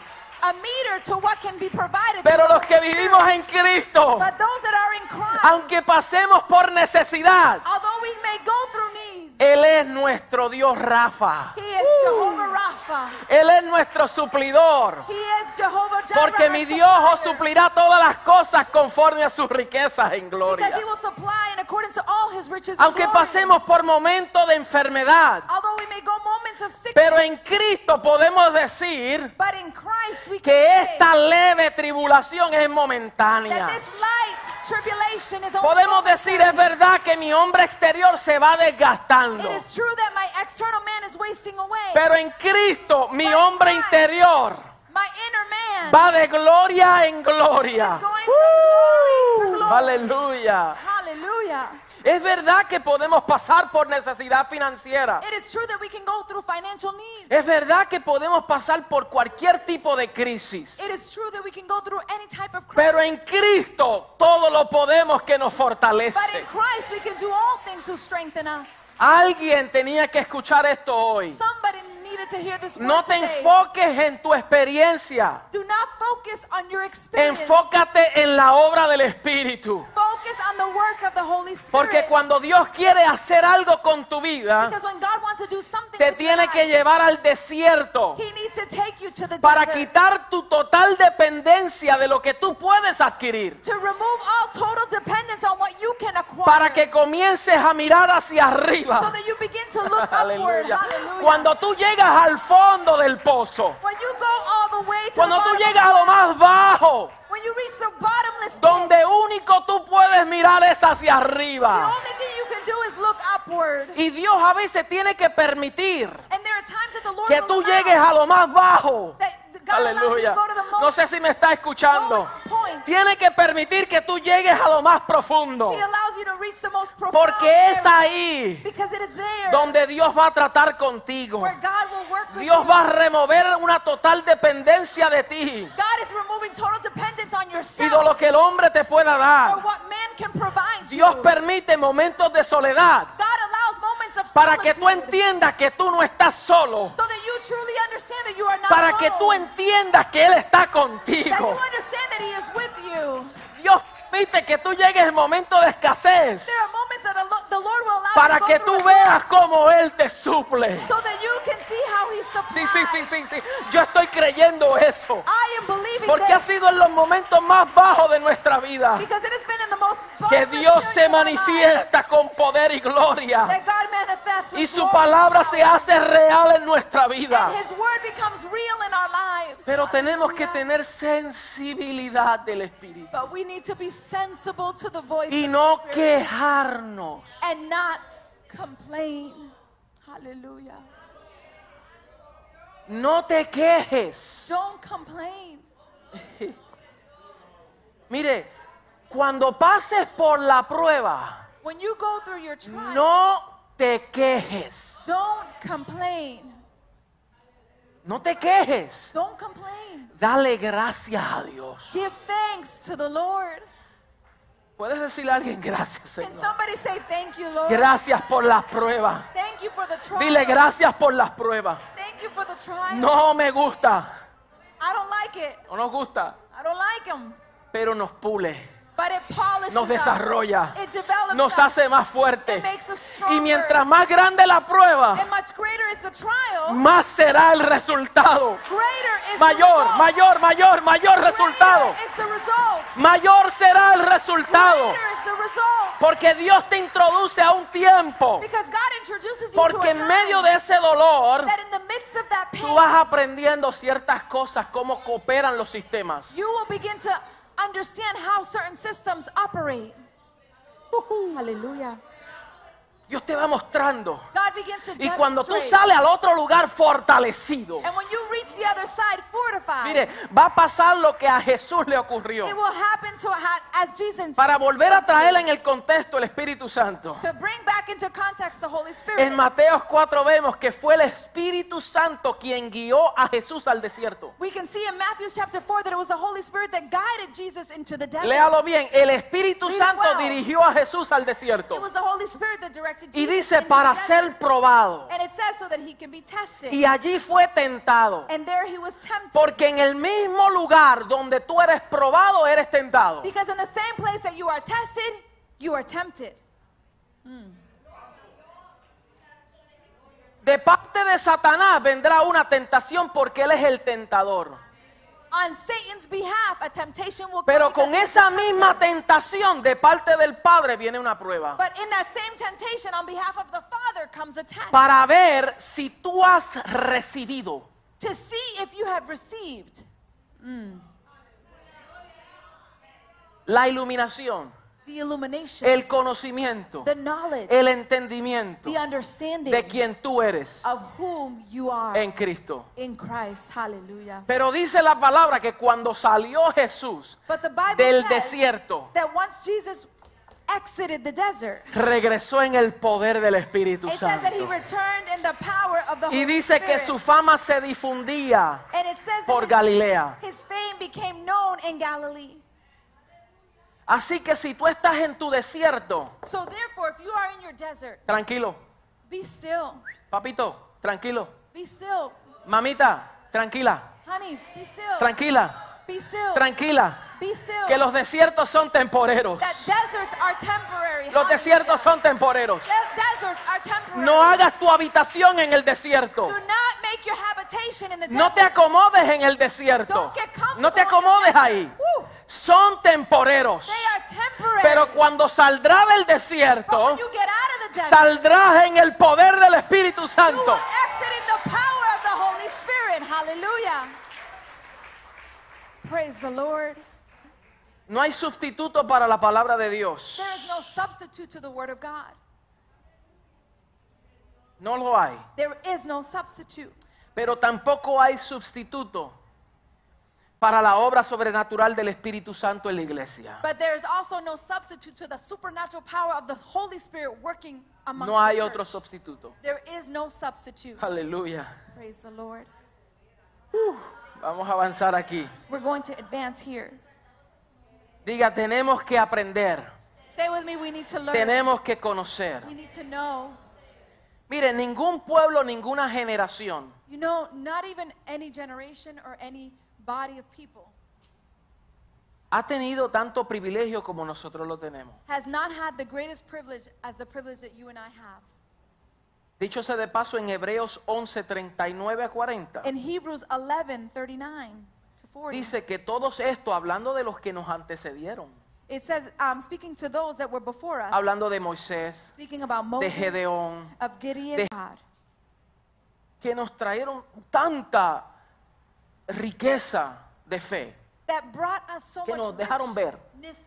a meter to what can be provided. Pero los que vivimos en Cristo, But those that are in Christ, aunque pasemos por necesidad, although we may go through needs, Él es nuestro Dios Rafa. He is Jehovah Rapha. Él es nuestro suplidor. He is Jehovah Jireh. Porque mi Dios os suplirá todas las cosas conforme a sus riquezas en gloria. Because He will supply in accordance to all His riches. Aunque glory. pasemos por momentos de enfermedad, although we may go moments of sickness, pero en Cristo podemos decir but in Christ we can que esta leve tribulación es that momentánea. this light tribulation is only Podemos decir, es verdad que mi hombre exterior se va desgastando. It is true that my external man is wasting away. Pero en Cristo mi But hombre Christ, interior my inner man va de gloria en gloria. is going from glory to glory. Aleluya. Hallelujah. Es verdad que podemos pasar por necesidad financiera. It is true that we can go through financial needs. Es verdad que podemos pasar por cualquier tipo de crisis. It is true that we can go through any type of crisis. Pero en Cristo todo lo podemos que nos But in fortalece. Christ we can do all things who strengthen us. Alguien tenía que escuchar esto hoy. Somebody needed to hear this word No te today. enfoques en tu experiencia. Do not focus on your experience. Enfócate en la obra del Espíritu. Focus on the work of the Holy Spirit. Porque cuando Dios quiere hacer algo con tu vida, because when God wants to do something te with your tiene que life, llevar al desierto He needs to take you to the para desert quitar tu total dependencia de lo que tú puedes adquirir. to remove all total dependence on what you can acquire. Para que comiences a mirar hacia so arriba. that you begin to look upward. Aleluya. Cuando tú llegas al fondo del pozo, cuando tú llegas a lo más bajo, when you reach the bottomless pit, donde único tú puedes mirar es hacia arriba. only thing you can do is look upward. Y Dios a veces tiene que permitir And there are times that the Lord que tú llegues a lo más bajo. Aleluya. No sé si me está escuchando. Tiene que permitir que tú llegues a lo más profundo. The most profound Porque es ahí because it is there donde Dios va a tratar contigo. where God will work with Dios you. va a remover una total dependencia de ti God is removing total dependence on y de lo que el hombre te pueda or dar. what man can provide Dios you. permite momentos de soledad God allows moments of para que tú entiendas que tú no estás solo. so that you truly understand that you are not Para que tú entiendas que Él está that you contigo. understand that he is with you. Dios permite que tú llegues en momentos de escasez para que tú veas cómo Él te suple. so that you can see how he Sí, sí, sí, sí, sí. Yo estoy creyendo eso. Porque ha sido en los momentos más bajos de nuestra vida que Dios se manifiesta con poder y gloria. Y su palabra se hace real en nuestra vida. Pero tenemos que tener sensibilidad del Espíritu. Sensible to the voice Y of no the Spirit quejarnos. and not complain. Hallelujah. No te quejes. Don't complain. Mire, cuando pases por la prueba, When you go through your trial, no te quejes. don't complain. No te quejes. Don't complain. Dale gracias a Dios. Give thanks to the Lord. Puedes decirle a alguien gracias, Señor. say thank you, Lord? Gracias por las pruebas. Thank you for the trial. Dile gracias por las pruebas. Thank you for the trial. No me gusta. I don't like it. no nos gusta, I don't like them. pero nos pule, nos desarrolla, It develops nos hace más It fuerte. makes us Y mientras más grande la prueba, and much greater is the trial, más será el resultado. greater is the Mayor, mayor, mayor, mayor resultado. Mayor será el resultado. Porque Dios te introduce a un tiempo. Because God introduces you to Porque a en medio de ese dolor, that in the midst of that pain, tú vas aprendiendo ciertas cosas, cómo cooperan los sistemas. You will begin to understand how certain systems operate. Hallelujah. Dios te va mostrando. God begins to Y cuando tú sales al otro lugar fortalecido, And when you reach the other side mire, va a pasar lo que a Jesús le ocurrió. it will happen to as Jesus Para volver a traer en el contexto el Espíritu Santo. to bring back into context the Holy Spirit. En Mateo 4 vemos que fue el Espíritu Santo quien guió a Jesús al desierto. we can see in Matthew chapter 4 that it was the Holy Spirit that guided Jesus into the desert. Léalo bien, el Espíritu Santo dirigió a Jesús al desierto. Y dice para ser probado. And it says so that he can be tested. Y allí fue tentado. And there he was tempted. Porque en el mismo lugar donde tú eres probado, eres tentado. Because in the same place that you are tested, you are tempted. De parte de Satanás vendrá una tentación porque él es el tentador. On Satan's behalf, a temptation will come. Pero con esa misma tentación de parte del Padre viene una prueba. But in that same temptation, on behalf of the Father, comes a test. Para ver si tú has recibido. To see if you have received. La iluminación, the illumination, el conocimiento, the knowledge, el entendimiento the understanding de quien tú eres of whom you are en Cristo. in Christ. Hallelujah. Pero dice la palabra que cuando salió Jesús But the Bible del says desierto, that once Jesus exited the desert, regresó en el poder del Espíritu it says that he Santo. returned in the power of the Y Holy dice que Spirit. su fama se difundía and it says por that his, Galilea. his fame became known in Galilee. Así que si tú estás en tu desierto, So therefore, if you are in your desert, tranquilo, be still. papito, tranquilo, Be still. mamita, tranquila, Honey, be still. tranquila, be still. tranquila. Que los desiertos son temporeros. Los desiertos son temporeros. No hagas tu habitación en el desierto. Do not make your habitation in the No te acomodes en el desierto. No te acomodes ahí. Son temporeros. Pero cuando saldrá del desierto, when you get out of the desert, saldrás en el poder del Espíritu you Santo. will exit in the power of the Holy Spirit. Hallelujah. Praise the Lord. No hay sustituto para la palabra de Dios. There is no substitute to the Word of God. No lo hay. There is no substitute. Pero tampoco hay sustituto para la obra sobrenatural del Espíritu Santo en la iglesia. But there is also no substitute to the supernatural power of the Holy Spirit working among No hay the otro church. sustituto. There is no substitute. Aleluya. Praise the Lord. Vamos a avanzar aquí. We're going to advance here. Diga, tenemos que aprender. Say with me, we need to learn. Tenemos que conocer. We need to know. Mire, ningún pueblo, ninguna generación You know, not even any generation or any body of people ha tenido tanto privilegio como nosotros lo tenemos. has not had the greatest privilege as the privilege that you and I have. Dicho sea de paso en Hebreos 11, 39 a 40. In Hebrews 11 39 to 40, Dice que todos esto, hablando de los que nos antecedieron, it says, um, speaking to those that were before us, hablando de Moisés, speaking about de Moses, Gedeón, of Gideon, de- God, que nos trajeron tanta riqueza de fe. that brought us so que much nos dejaron ver.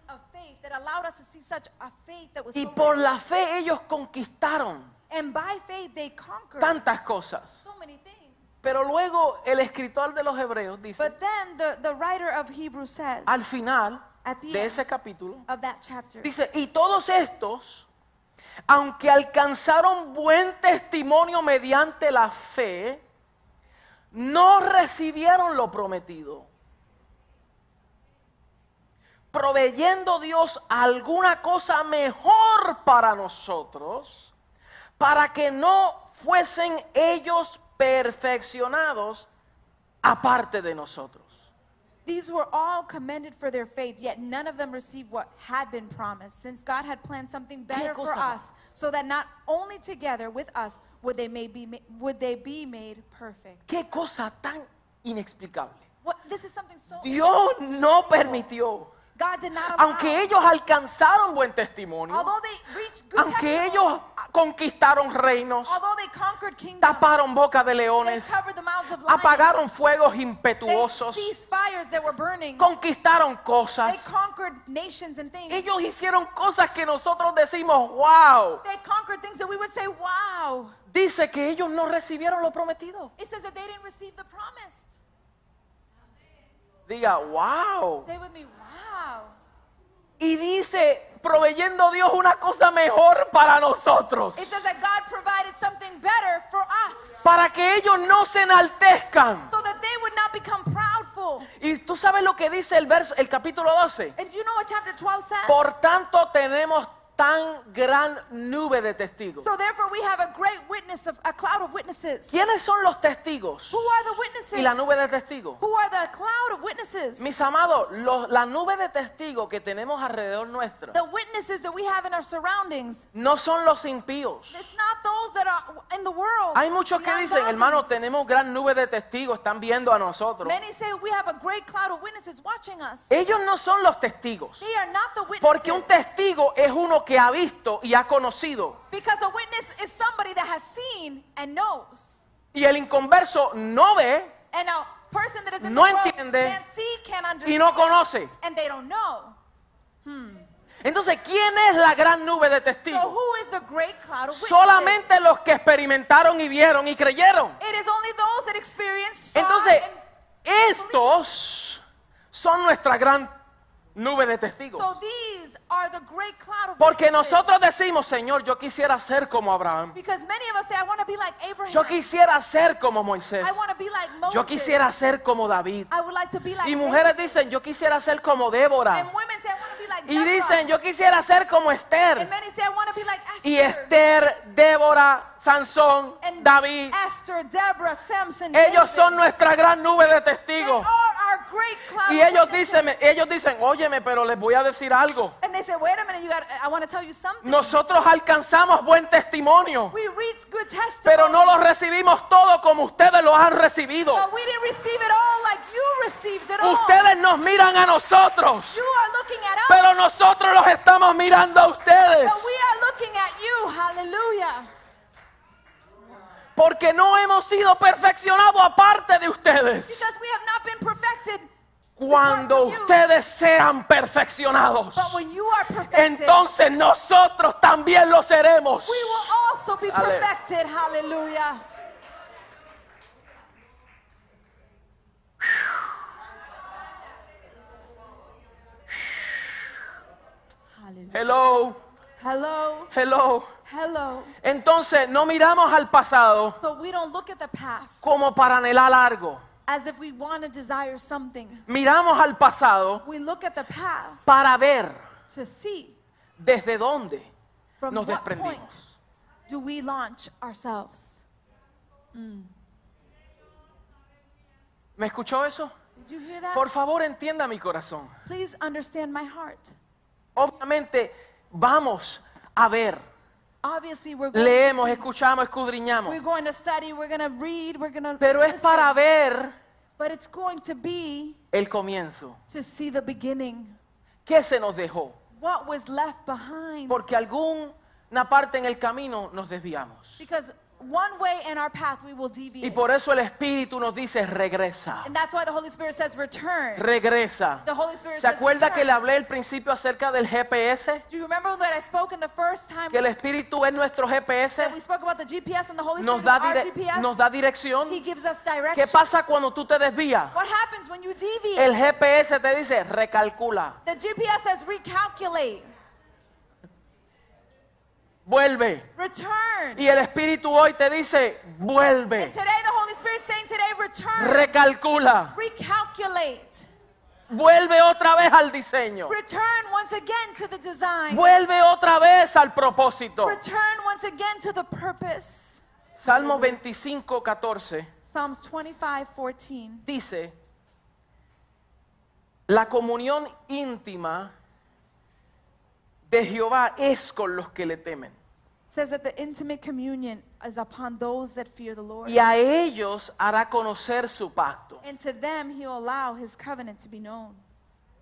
of faith, that allowed us to see such a faith that was Y so por rich. la fe ellos conquistaron And by faith they conquered tantas cosas. so many things. Pero luego el escritor de los Hebreos dice, But then the, the writer of Hebrews says, al final At the de end. ese capítulo, of that chapter, dice, y todos estos, aunque alcanzaron buen testimonio mediante la fe, no recibieron lo prometido. Proveyendo Dios alguna cosa mejor para nosotros, para que no fuesen ellos perfeccionados aparte de nosotros. These were all commended for their faith, yet none of them received what had been promised, since God had planned something better for us, so that not only together with us would they, may be, would they be made perfect. Qué cosa tan inexplicable. What, this is something so. Dios no permitió. God did not allow. Aunque ellos alcanzaron buen testimonio, although they reached good aunque ellos conquistaron reinos, although they conquered kingdoms, taparon boca de leones, covered the mouths of lions, apagaron fuegos they impetuosos, ceased fires that were burning, conquistaron they cosas. conquered nations and things. Ellos hicieron cosas que nosotros decimos, wow. They conquered things that we would say, wow. Dice que ellos no recibieron lo prometido. It says that they didn't receive the promise. Diga, wow. Say with me, wow. Y dice, proveyendo Dios una cosa mejor para nosotros. It says that God provided something better for us Para que ellos no se enaltezcan. so that they would not become proudful. Y tú sabes lo que dice el verso, el capítulo 12. And you know what chapter 12 says? Por tanto tenemos tan gran nube de testigos. so therefore we have a great witness of a cloud of witnesses. ¿Quiénes son los testigos? Who are the witnesses? Y la nube de testigos. Who are the cloud of witnesses? Mis amados, los- la nube de testigos que tenemos alrededor nuestra the witnesses that we have in our surroundings. no son los impíos. It's not those that are in the world. Hay muchos que dicen, hermano, tenemos gran nube de testigos, están viendo a nosotros. Many say we have a great cloud of witnesses watching us. Ellos no son los testigos. They are not the witnesses. Porque un testigo es uno que ha visto y ha conocido. because a witness is somebody that has seen and knows. Y el inconverso no ve And a person that is in No the world entiende can't see, can't understand, y no conoce. and they don't know. Entonces, ¿quién es la gran nube de So testigos? who is the great cloud of? Solamente los que experimentaron y vieron y creyeron. It is only those that experienced, saw, Entonces, and estos son nuestra gran nube de testigos. so these are the great cloud of Porque nosotros decimos, Señor, yo quisiera ser como Abraham. Because many of us say, I want to be like Abraham. Yo quisiera ser como Moisés. I want to be like Moses. Yo quisiera ser como David. I would like to be like Y David. mujeres dicen, yo quisiera ser como Débora. And women say, I want to be like Y dicen, yo quisiera ser como And Esther. many say, I want to be like Esther. Y Esther, Débora, Sansón, and David. Esther, Deborah, Samson, Ellos David. son nuestra gran nube de testigos. Y ellos dicen, ellos dicen, óyeme, pero les voy a decir algo. Say. Nosotros alcanzamos buen testimonio, pero no lo recibimos todo como ustedes lo han recibido. Like. Ustedes nos miran a nosotros, pero nosotros los estamos mirando a ustedes. Porque no hemos sido perfeccionados aparte de ustedes. Because we have not been perfected. Cuando ustedes sean perfeccionados, entonces nosotros también lo seremos. Hello, Hello. hello. Hello. Entonces no miramos al pasado So we don't look at the past como para anhelar algo. As if we want to desire something. Miramos al pasado We look at the past para ver to see desde dónde from nos what desprendimos. point do we launch ourselves. ¿Me escuchó eso? Did you hear that? Por favor, entienda mi corazón. Please understand my heart. Obviamente, vamos a ver. Obviously, we're going, Leemos, to, escuchamos, escudriñamos. we're going to study, we're going to read, we're going to Pero es para ver But it's going to be el comienzo. to see the beginning. ¿Qué se nos dejó? What was left behind? Porque alguna parte en el camino nos desviamos. Because one way in our path we will deviate. Y por eso el Espíritu nos dice, regresa, and that's why the Holy Spirit says return. regresa. The Holy Spirit ¿Se says acuerda return. que le hablé al principio acerca del GPS? Do you remember that I spoke in the first time Que el Espíritu es nuestro GPS. that we spoke about the GPS and the Holy Nos Spirit da, is our GPS? nos da dirección. He gives us ¿Qué direction. pasa cuando tú te desvías? What happens when you deviate? El GPS te dice, recalcula, the GPS says recalculate, vuelve. return. Y el Espíritu hoy te dice, vuelve, today the Holy saying today return, recalcula, recalculate, vuelve otra vez al diseño, return once again to the design, vuelve otra vez al propósito. return once again to the purpose. Salmo 25, 14 Psalms 25, 14. dice, La comunión íntima de Jehová es con los que le temen. Says that the intimate communion is upon those that fear the Lord. Y a ellos hará conocer su pacto. And to them he'll allow his covenant to be known.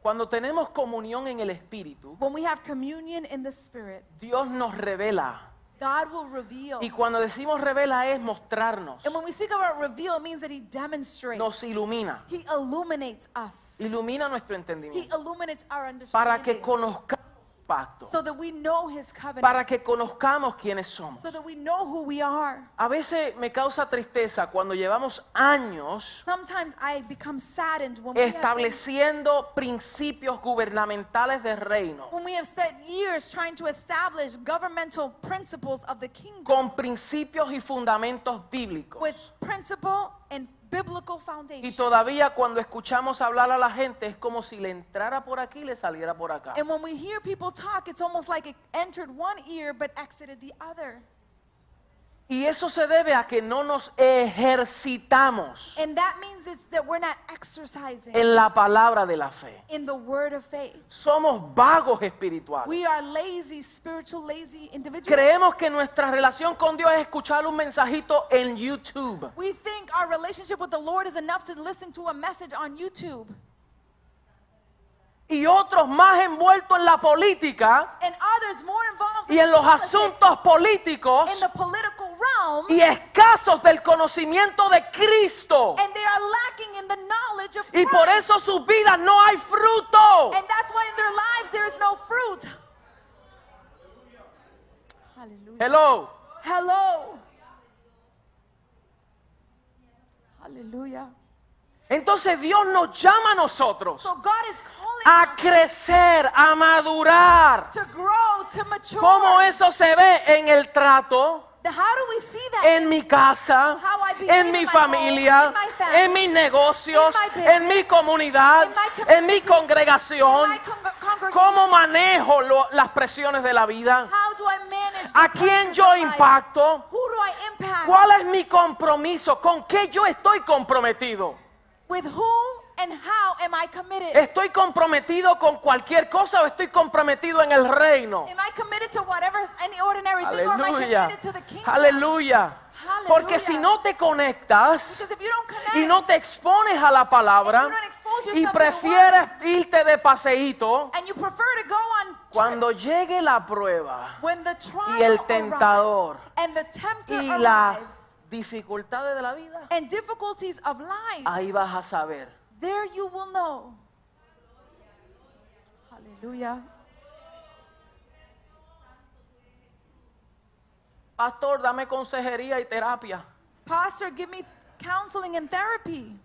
Cuando tenemos comunión en el Espíritu, When we have communion in the Spirit, Dios nos revela. God will reveal. Y cuando decimos revela es mostrarnos, And when we speak about reveal, it means that he demonstrates. nos ilumina, He illuminates us. ilumina nuestro He entendimiento illuminates our para que understanding. conozcamos pacto, So that we know his covenant. para que conozcamos quiénes somos. So that we know who we are. A veces me causa tristeza cuando llevamos años Sometimes I become saddened when we, have been, estableciendo principios gubernamentales del reino when we have spent years trying to establish governmental principles of the kingdom con principios y fundamentos bíblicos. with principle and biblical Y foundation. todavía cuando escuchamos hablar a la gente es como si le entrara por aquí y le saliera por acá. And when we hear people talk, it's almost like it entered one ear but exited the other. Y eso se debe a que no nos ejercitamos And that means it's that we're not exercising en la palabra de la fe. in the word of faith. Somos vagos espirituales. We are lazy, spiritual, lazy individuals. Creemos que nuestra relación con Dios es escuchar un mensajito en YouTube. We think our relationship with the Lord is enough to listen to a message on YouTube. Y otros más envueltos en la política And others more involved y en los politics, asuntos políticos in the political y escasos del conocimiento de Cristo. And they are lacking in the knowledge of Y por eso sus vidas no hay fruto. And that's why in their lives there is no fruit. Hallelujah. Hello. Hello. Hallelujah. Entonces Dios nos llama a nosotros So a crecer, a madurar. to grow, to. ¿Cómo eso se ve en el trato? How do we see that? En mi casa, How I behave en in mi my familia, home, in my family, en mis negocios, in my business, en mi comunidad, in my en mi community, congregación. my con- congregation. ¿Cómo manejo lo- las presiones de la vida? How do I manage the ¿A quién yo impacto? Who do I impact? ¿Cuál es mi compromiso? ¿Con qué yo estoy comprometido? With who and how am I committed? ¿Estoy comprometido con cualquier cosa o estoy comprometido en el reino? Am I committed to whatever any ordinary thing or am I committed to the kingdom? Aleluya. Porque Hallelujah. si no te conectas Because if you don't connect y no te expones a la palabra y prefieres irte de paseíto, and you prefer to go on cuando llegue la prueba when the trial y el tentador and the tempter y las dificultades de la vida, and difficulties of life, ahí vas a saber. There you will know. Hallelujah. Pastor, dame consejería y terapia. Pastor, give me counseling and therapy.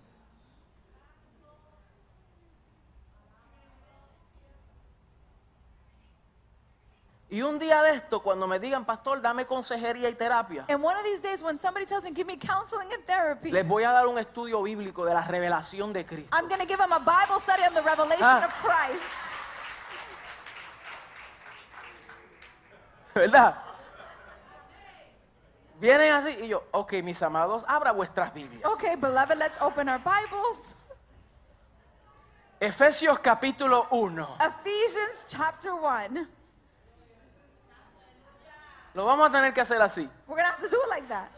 Y un día de esto, cuando me digan, pastor, dame consejería y terapia, And one of these days, when somebody tells me, give me counseling and therapy, les voy a dar un estudio bíblico de la revelación de Cristo. I'm going to give them a Bible study on the revelation Ah. of Christ. ¿Verdad? Vienen así y yo, ok, mis amados, abra vuestras Biblias. Okay, beloved, let's open our Bibles. Efesios capítulo 1. Ephesians chapter 1. Lo vamos a tener que hacer así. We're going to have to do it like that.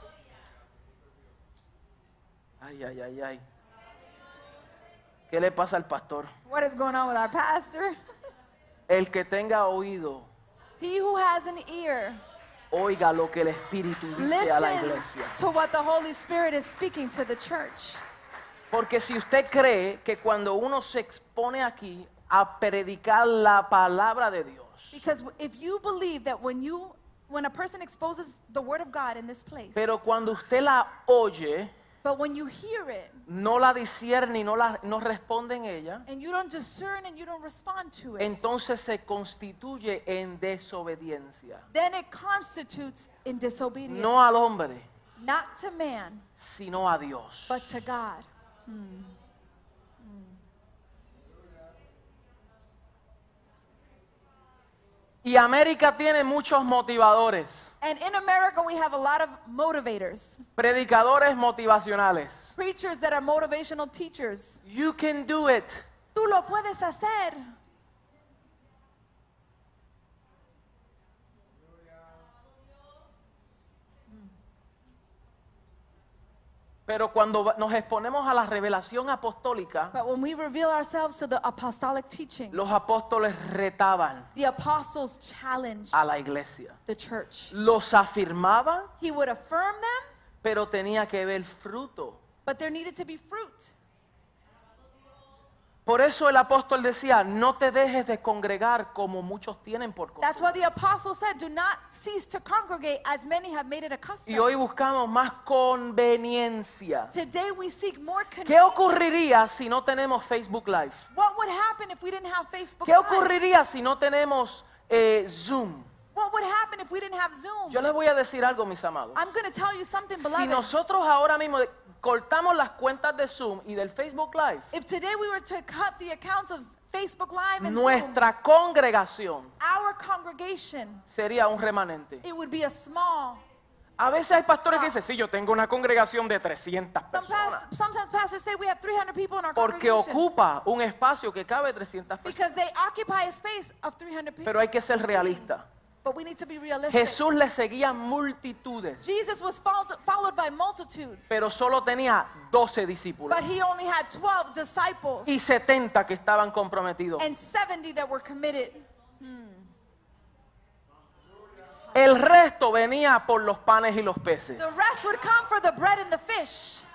Ay, ay, ay, ay. ¿Qué le pasa al pastor? What is going on with our pastor? El que tenga oído, He who has an ear, oiga lo que el Espíritu dice a la listen iglesia. to what the Holy Spirit is speaking to the church. Porque si usted cree que cuando uno se expone aquí a predicar la palabra de Dios, Because if you believe that when you when a person exposes the word of God in this place, pero cuando usted la oye, but when you hear it no la discierne y no, la, no responde en ella, and you don't discern and you don't respond to it, entonces se constituye en desobediencia. then it constitutes in disobedience. No al hombre, Not to man, sino a Dios. but to God. Hmm. Y América tiene muchos motivadores, And in America, we have a lot of motivators, predicadores motivacionales. preachers that are motivational teachers. You can do it. Tú Tú lo puedes hacer. Pero cuando nos exponemos a la revelación apostólica, But when we reveal ourselves to the apostolic teaching, los apóstoles retaban the apostles challenged a la iglesia. the church. Los afirmaban, He would affirm them, pero tenía que ver fruto. but there needed to be fruit. Por eso el apóstol decía, no te dejes de congregar como muchos tienen por That's costumbre. why the apostle said, Do not cease to congregate as many have made it a custom. Y hoy buscamos más conveniencia. Today we seek more ¿Qué ocurriría si no tenemos Facebook Live? What would happen if we didn't have Facebook ¿Qué Live? ocurriría si no tenemos eh, Zoom? What would happen if we didn't have Zoom? Yo les voy a decir algo, mis amados. I'm going to tell you something, Si beloved. nosotros ahora mismo cortamos las cuentas de Zoom y del Facebook Live, If today we were to cut the accounts of Facebook Live and Zoom, nuestra congregación our congregation, sería un remanente. it would be a small. A veces hay pastores que dicen, sí, yo tengo una congregación de 300 Some personas. sometimes pastors say we have 300 people in our Porque ocupa un espacio que cabe 300 personas. because they occupy a space of 300 people. Pero hay que ser realista. But we need to be realistic. Jesús le seguía multitudes, Jesus was followed, by multitudes, pero solo tenía 12 discípulos but he only had 12 disciples y 70 que estaban comprometidos. and 70 that were committed. El resto venía por los panes y los peces. The rest would come for the bread and the fish.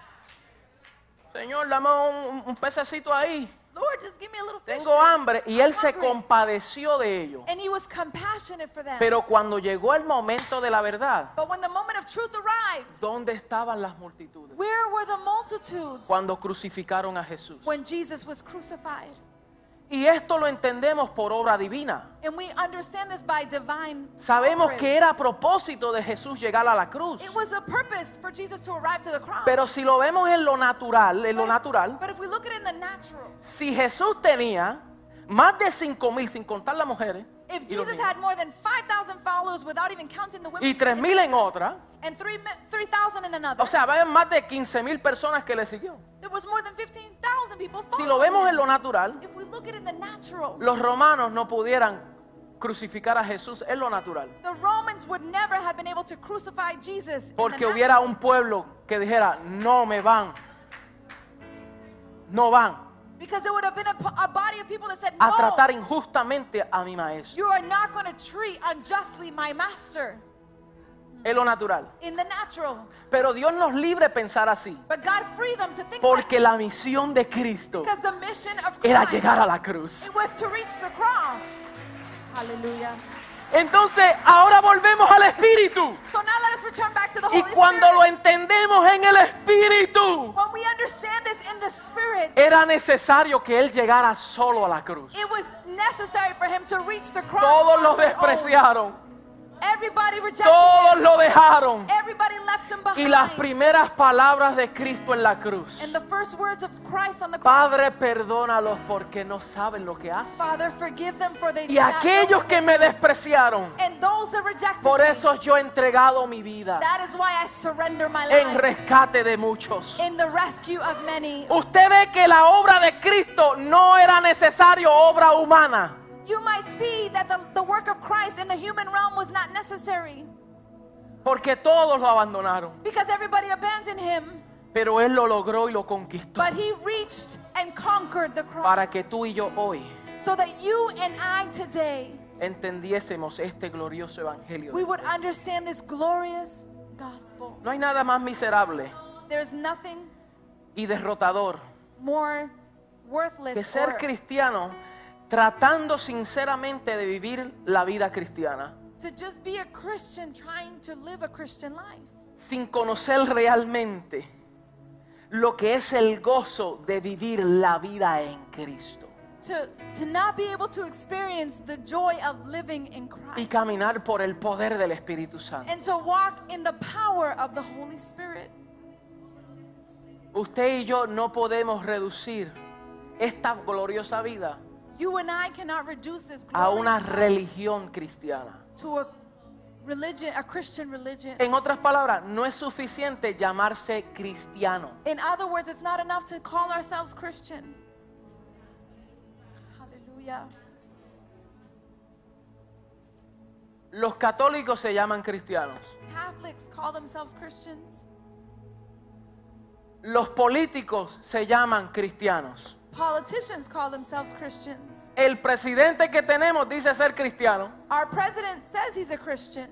Señor, dame un, un pececito ahí. Lord, just give me a little fish. Tengo hambre. Y I'm él se hungry. compadeció de ellos. And he was compassionate for them. Pero cuando llegó el momento de la verdad, but when the moment of truth arrived, ¿dónde estaban las multitudes? where were the multitudes Cuando crucificaron a Jesús. when Jesus was crucified? Y esto lo entendemos por obra divina. And we understand this by divine. Sabemos que era a propósito de Jesús llegar a la cruz. It was a purpose for Jesus to arrive to the cross. Pero si lo vemos en lo natural, en lo But- natural, But if we look at it in the natural, si Jesús tenía más de 5 mil, sin contar las mujeres, if y, los Jesus niños, had more than 5,000 followers without even counting the women, y 3 mil en otra, and 3 mi- 3,000 in another, o sea, había más de 15 mil personas que le siguió. there was more than 15,000 people Si following lo vemos en him. lo natural, If we look at it in the natural, los romanos no pudieran crucificar a Jesús en lo natural. the Romans would never have been able to crucify Jesus in Porque the hubiera natural. un pueblo que dijera, no me van, no van Because there would have been a, po- a body of people that said, a no, tratar injustamente a mi maestro. you are not going to treat unjustly my master En lo natural. in the natural. Pero Dios nos libre pensar así. But God freed them to think Porque like la misión de Cristo Because the mission of era Christ, llegar a la cruz. it was to reach the cross. Hallelujah. Entonces, ahora volvemos al Espíritu. So now let us return back to the Y Holy cuando lo Spirit. entendemos en el Espíritu, When we understand this in the Spirit, era necesario que Él llegara solo a la cruz. it was necessary for him to reach the cross. Todos lo own. despreciaron, todos lo dejaron. Everybody left him behind. Y las primeras palabras de Cristo en la cruz. and the first words of Christ on the cross. Padre, perdónalos porque no saben lo que hacen. Father, forgive them for they Y aquellos que me despreciaron, And those that rejected por eso yo he entregado mi vida that is why I surrender my en rescate de muchos. in the rescue of many. Usted ve que la obra de Cristo no era necesario obra humana, You might see that the, the work of Christ in the human realm was not necessary porque todos lo abandonaron. because everybody abandoned him. Pero Él lo logró y lo conquistó But he reached and conquered the cross para que tú y yo hoy so that you and I today entendiésemos este glorioso evangelio. we would understand this glorious gospel. No hay nada más miserable There's nothing y derrotador more que worthless ser or cristiano tratando sinceramente de vivir la vida cristiana to just be a Christian trying to live a Christian life sin conocer realmente lo que es el gozo de vivir la vida en Cristo to, to not be able to experience the joy of living in y Christ caminar por el poder del Espíritu Santo. and to walk in the power of the Holy Spirit. Usted y yo no podemos reducir esta gloriosa vida You and I cannot reduce this a una religión cristiana. to a religion, a Christian religion. En otras palabras, no es suficiente llamarse cristiano. In other words, it's not enough to call ourselves Christian. Hallelujah. Los católicos se llaman cristianos. Catholics call themselves Christians. Los políticos se llaman cristianos. Politicians call themselves Christians. El presidente que tenemos dice ser cristiano, Our president says he's a Christian,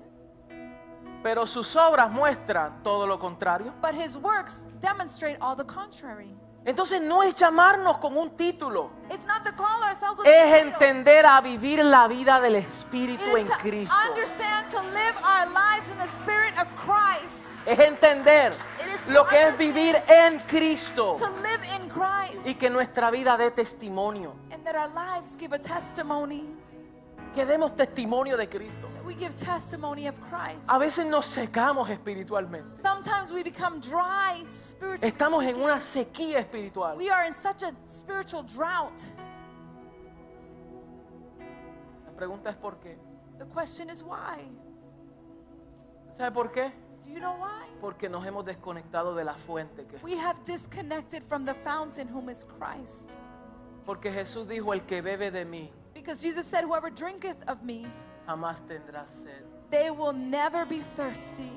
pero sus obras muestran todo lo contrario. but his works demonstrate all the contrary. Entonces no es llamarnos con un título, It's not to call ourselves with es entender a vivir la vida del It Espíritu en is to Cristo. understand to live our lives in the spirit of Christ. Es entender is to lo que es vivir en Cristo To live in Christ. y que nuestra vida dé testimonio. and that our lives give a testimony. Que demos testimonio de Cristo. That we give testimony of Christ. A veces nos secamos espiritualmente. Sometimes we become dry spiritually. Estamos en una sequía espiritual. We are in such a spiritual drought. La pregunta es por qué. The question is why? ¿Sabe por qué? Do you know why? Porque nos hemos desconectado de la fuente. Que, We have disconnected from the fountain whom is Christ. porque Jesús dijo, el que bebe de mí Because Jesus said, Whoever drinketh of me, jamás tendrá sed. they will never be thirsty.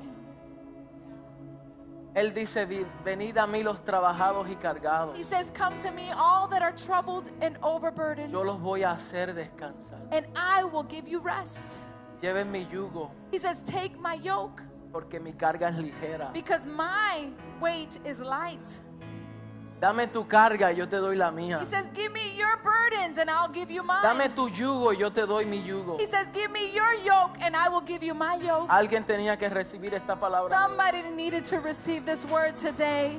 Él dice, "Vi- venid a mí los trabajados y cargados. He says, Come to me, all that are troubled and overburdened, Yo los voy a hacer descansar. and I will give you rest. Lleven mi yugo, He says, Take my yoke, porque mi carga es ligera. because my weight is light. Dame tu carga yo te doy la mía. He says, Give me your burdens, and I'll give you Dame mine. tu yugo yo te doy mi yugo. He says, Give me your yoke, and I will give you my yoke. Alguien tenía que recibir esta palabra. Somebody needed to receive this word today.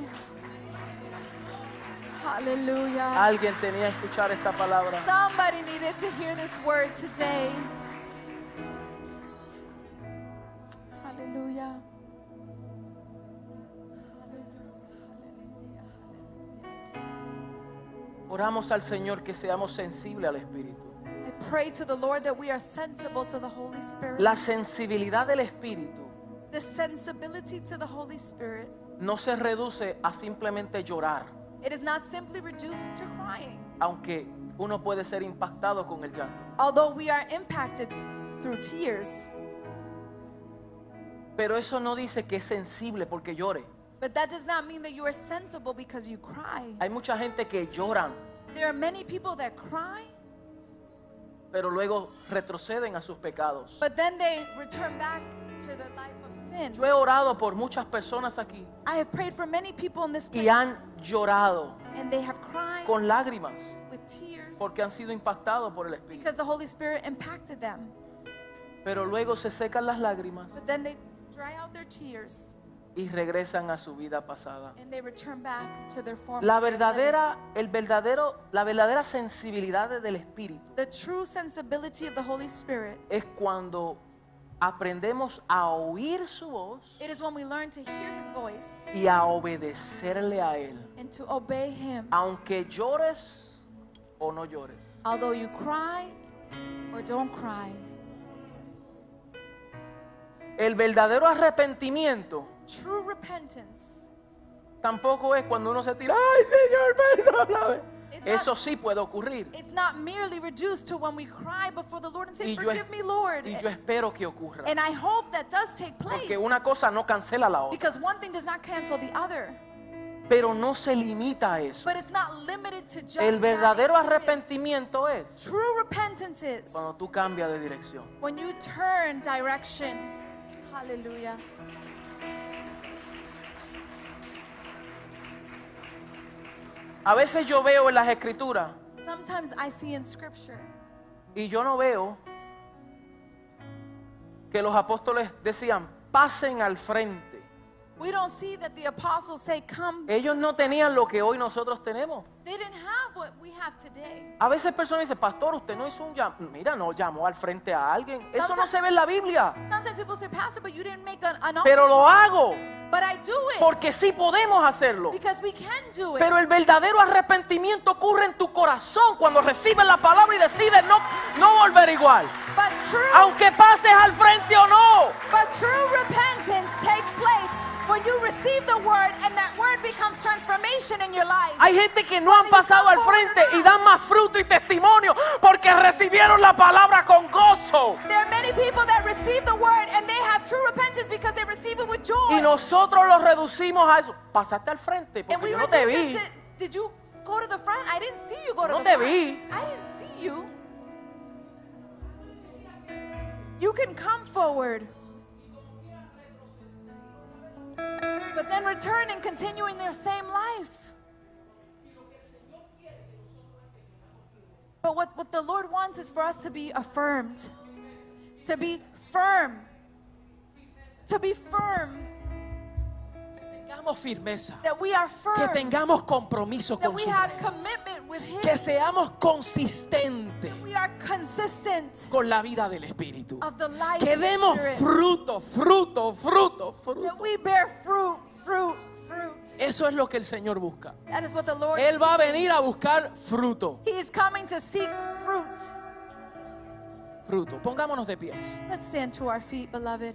Hallelujah. Alguien tenía que escuchar esta palabra. Somebody needed to hear this word today. Hallelujah. Oramos al Señor que seamos sensibles al Espíritu. I pray to the Lord that we are sensible to the Holy Spirit. La sensibilidad del Espíritu The sensibility to the Holy Spirit. no se reduce a simplemente llorar, It is not simply reduced to crying, aunque uno puede ser impactado con el llanto. although we are impacted through tears. Pero eso no dice que es sensible porque llore. But that does not mean that you are sensible because you cry. Hay mucha gente que lloran, There are many people that cry, pero luego retroceden a sus pecados. but then they return back to their life of sin. Yo he orado por muchas personas aquí I have prayed for many people in this place, y han llorado and they have cried con lágrimas with tears porque han sido impactados por el Espíritu. because the Holy Spirit impacted them. Pero luego se secan las lágrimas But then they dry out their tears y regresan a su vida pasada. and they return back to their former La way of living. verdadera, el verdadero, la verdadera sensibilidad del Espíritu The true sensibility of the Holy Spirit. es cuando aprendemos a oír su voz It is when we learn to hear His voice y a obedecerle a Él. and to obey Him. Aunque llores o no llores. Although you cry or don't cry. El verdadero arrepentimiento True repentance. tampoco es cuando uno se tira, ay Señor, perdóname. It's Eso not- sí puede ocurrir. It's not merely reduced to when we cry before the Lord and say, Y yo, es- Forgive me, Lord. y yo espero que ocurra. And I hope that does take place. Porque una cosa no cancela la otra. Because one thing does not cancel the other. Pero no se limita a eso. But it's not limited to just El verdadero arrepentimiento es True repentance is cuando tú cambias de dirección. when you turn direction. Hallelujah. A veces yo veo en las escrituras Sometimes I see in scripture y yo no veo que los apóstoles decían, pasen al frente. We don't see that the apostles say, Come. Ellos no tenían lo que hoy nosotros tenemos. They didn't have what we have today. A veces personas dicen, pastor, usted no hizo un llamado. Mira, no llamó al frente a alguien. Eso no se ve en la Biblia. Sometimes people say, Pastor, but you didn't make an, an Pero lo call." hago But I do it porque sí podemos hacerlo. because we can do it. Pero el verdadero arrepentimiento ocurre en tu corazón cuando recibes la palabra y decides no, no volver igual. but true Aunque pases al frente o no. But true repentance takes place When you receive the word and that word becomes transformation in your life. Hay gente que no han pasado al frente y dan más fruto y testimonio porque recibieron la palabra con gozo. There are many people that receive the word and they have true repentance because they receive it with joy. Y nosotros lo reducimos a eso. Pasaste al frente porque we yo no te vi. to, did you go to the front? I didn't see you go to No the te front. vi. I didn't see you. You can come forward. But then return and continuing their same life. But what, what the Lord wants is for us to be affirmed, to be firm, to be firm, Tengamos firmeza. that we are Que firm, tengamos compromiso that con we su have commitment with Him, Que seamos consistentes we are consistent con la vida del Espíritu. of the life Que demos Spirit, fruto, fruto, fruto, that fruto. we bear fruit, fruit, fruit. Eso es lo que el Señor busca. That is what the Lord. Él va a venir a buscar fruto. He is coming to seek fruit. Fruto. Pongámonos de pies. Let's stand to our feet, beloved.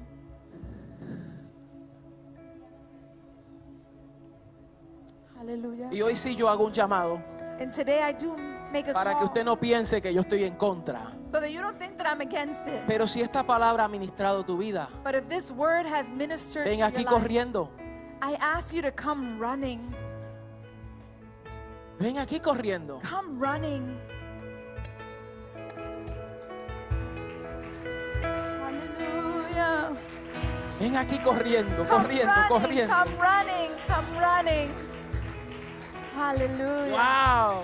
Hallelujah. Y hoy sí yo hago un llamado And today I do make a para que usted no piense que yo estoy en contra. so that you don't think that I'm against it. Pero si esta palabra ha ministrado tu vida, But if this word has ministered ven aquí your life, corriendo. I ask you to come running. Ven aquí corriendo. Come running. Hallelujah. Ven aquí corriendo, Come corriendo, running, corriendo. come running, come running. Hallelujah. Wow.